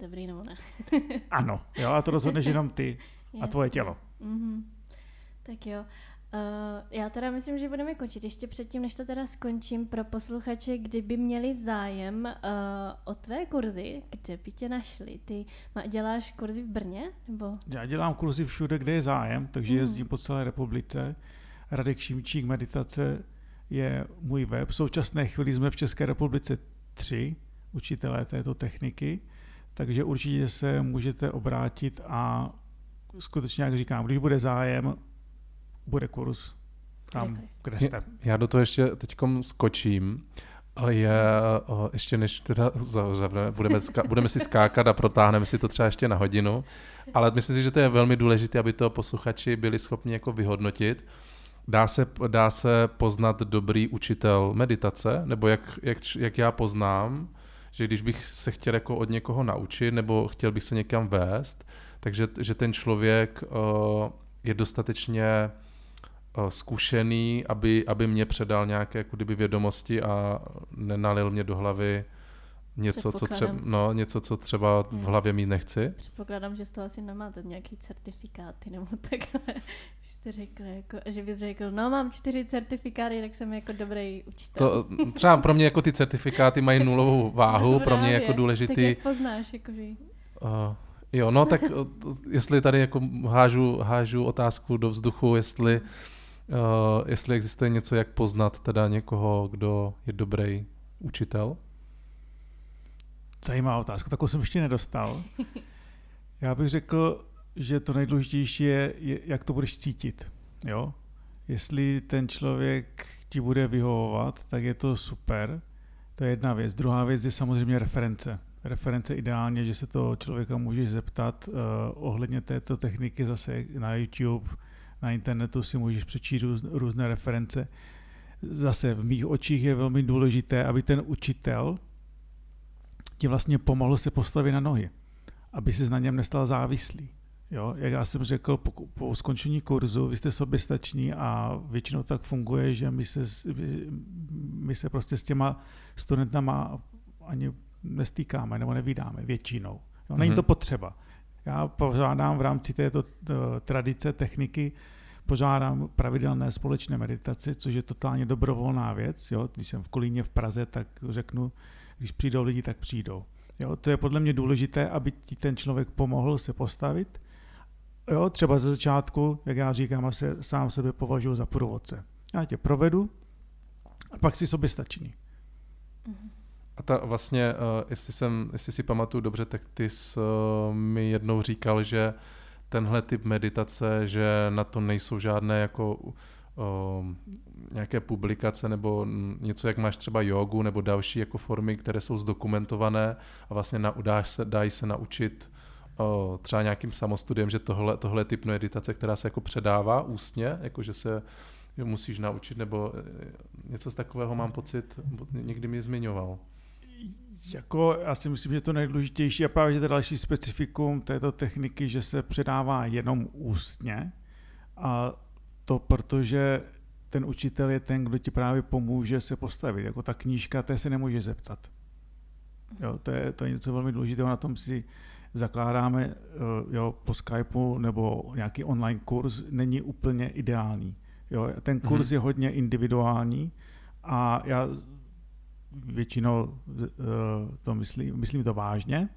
Dobrý nebo ne. ano, jo, a to rozhodneš jenom ty a tvoje tělo. Mm-hmm. Tak jo. Uh, já teda myslím, že budeme končit. Ještě předtím, než to teda skončím, pro posluchače, kdyby měli zájem uh, o tvé kurzy, kde by tě našli? Ty děláš kurzy v Brně? Nebo? Já dělám kurzy všude, kde je zájem, takže mm. jezdím po celé republice. Radek Šimčík Meditace je můj web. V současné chvíli jsme v České republice tři učitelé této techniky, takže určitě se můžete obrátit a skutečně, jak říkám, když bude zájem, bude kurz tam, kde jste. Já do toho ještě teď skočím. Je, ještě než teda zavřeme, budeme, budeme si skákat a protáhneme si to třeba ještě na hodinu, ale myslím si, že to je velmi důležité, aby to posluchači byli schopni jako vyhodnotit. Dá se, dá se poznat dobrý učitel meditace? Nebo jak, jak, jak já poznám, že když bych se chtěl jako od někoho naučit, nebo chtěl bych se někam vést, takže že ten člověk uh, je dostatečně uh, zkušený, aby, aby mě předal nějaké jako kdyby vědomosti a nenalil mě do hlavy něco, co třeba, no, něco, co třeba v hmm. hlavě mít nechci. Předpokládám, že z toho asi nemáte nějaký certifikáty nebo takhle. Jste řekl, jako, že bys řekl, no mám čtyři certifikáty, tak jsem jako dobrý učitel. To, třeba pro mě jako ty certifikáty mají nulovou váhu, no, pro mě jako důležitý. Tak jak poznáš, jakože... Uh, jo, no tak jestli tady jako hážu, hážu otázku do vzduchu, jestli, uh, jestli existuje něco, jak poznat teda někoho, kdo je dobrý učitel. Zajímavá otázka, takovou jsem ještě nedostal. Já bych řekl, že to nejdůležitější je, je, jak to budeš cítit. Jo? Jestli ten člověk ti bude vyhovovat, tak je to super. To je jedna věc. Druhá věc je samozřejmě reference. Reference ideálně, že se to člověka můžeš zeptat uh, ohledně této techniky zase na YouTube, na internetu si můžeš přečíst růz, různé reference. Zase v mých očích je velmi důležité, aby ten učitel ti vlastně pomohl se postavit na nohy, aby si na něm nestal závislý. Jo, jak já jsem řekl, po, po skončení kurzu vy jste soběstační a většinou tak funguje, že my se, my se prostě s těma studentama ani nestýkáme nebo nevídáme většinou. Jo, není mm-hmm. to potřeba. Já požádám v rámci této tradice, techniky, požádám pravidelné společné meditaci, což je totálně dobrovolná věc. Jo. Když jsem v Kolíně v Praze, tak řeknu, když přijdou lidi, tak přijdou. Jo, to je podle mě důležité, aby ti ten člověk pomohl se postavit. Jo, třeba ze začátku, jak já říkám, asi sám sebe považuji za průvodce. Já tě provedu a pak si sobě stačí. A ta vlastně, uh, jestli, jsem, jestli si pamatuju dobře, tak ty jsi uh, mi jednou říkal, že tenhle typ meditace, že na to nejsou žádné jako uh, nějaké publikace nebo něco, jak máš třeba jogu nebo další jako formy, které jsou zdokumentované a vlastně na, dáš se, dají se naučit uh, třeba nějakým samostudiem, že tohle, tohle je typ meditace, která se jako předává ústně, jako že se že musíš naučit, nebo eh, něco z takového mám pocit, někdy mi zmiňoval. Jako, já si myslím, že to nejdůležitější a právě to další specifikum této techniky, že se předává jenom ústně a to protože ten učitel je ten, kdo ti právě pomůže se postavit. Jako ta knížka, té se nemůže zeptat. Jo, to, je, to je něco velmi důležitého, na tom si zakládáme eh, jo, po Skypeu nebo nějaký online kurz, není úplně ideální. Jo, ten kurz mm-hmm. je hodně individuální a já většinou eh, to myslím, myslím to vážně,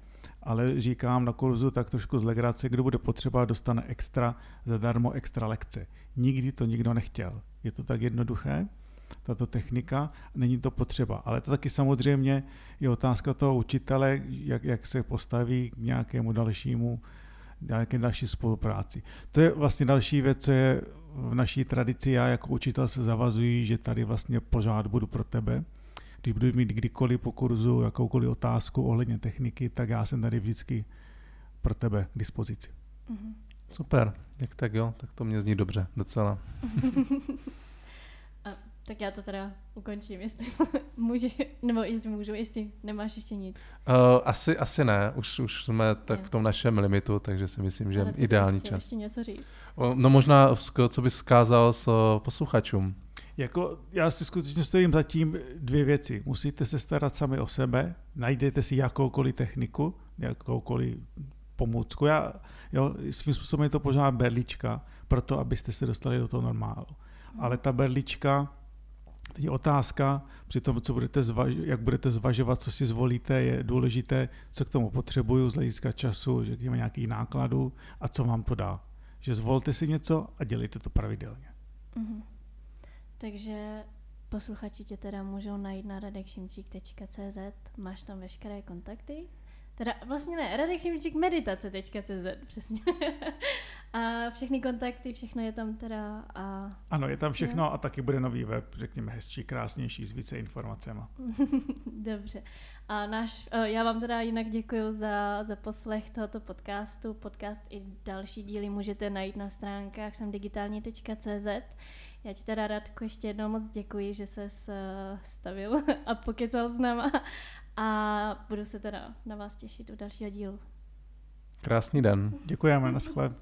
ale říkám na kurzu tak trošku z legrace, kdo bude potřeba, dostane extra, zadarmo extra lekce. Nikdy to nikdo nechtěl. Je to tak jednoduché, tato technika, není to potřeba. Ale to taky samozřejmě je otázka toho učitele, jak, jak se postaví k nějakému dalšímu, nějaké další spolupráci. To je vlastně další věc, co je v naší tradici. Já jako učitel se zavazuji, že tady vlastně pořád budu pro tebe. Když budu mít kdykoliv po kurzu jakoukoliv otázku ohledně techniky, tak já jsem tady vždycky pro tebe k dispozici. Mm-hmm. Super, jak tak jo, tak to mě zní dobře, docela. Tak já to teda ukončím, jestli můžeš, nebo jestli můžu, jestli nemáš ještě nic. Uh, asi, asi ne, už, už jsme tak v tom našem limitu, takže si myslím, že Ale ideální čas. ještě něco říct. No možná, co bys zkázal s uh, posluchačům? Jako, já si skutečně stojím za tím dvě věci. Musíte se starat sami o sebe, najdete si jakoukoliv techniku, jakoukoliv pomůcku. Já, jo, svým způsobem je to pořád berlička, proto abyste se dostali do toho normálu. Ale ta berlička, teď je otázka, při tom, co budete zvaž, jak budete zvažovat, co si zvolíte, je důležité, co k tomu potřebuju z hlediska času, že má nějakých nákladů a co vám to dá. Že zvolte si něco a dělejte to pravidelně. Mm-hmm. Takže posluchači tě teda můžou najít na radekšimčík.cz, máš tam veškeré kontakty, Teda vlastně ne, Radek Šimčík meditace teďka CZ, přesně. a všechny kontakty, všechno je tam teda. A... Ano, je tam všechno jo. a taky bude nový web, řekněme hezčí, krásnější, s více informacemi. Dobře. A náš, eh, já vám teda jinak děkuji za, za poslech tohoto podcastu. Podcast i další díly můžete najít na stránkách jsem digitální.cz. Já ti teda Radku ještě jednou moc děkuji, že se eh, stavil a pokecal s náma a budu se teda na vás těšit u dalšího dílu. Krásný den. Děkujeme, naschle.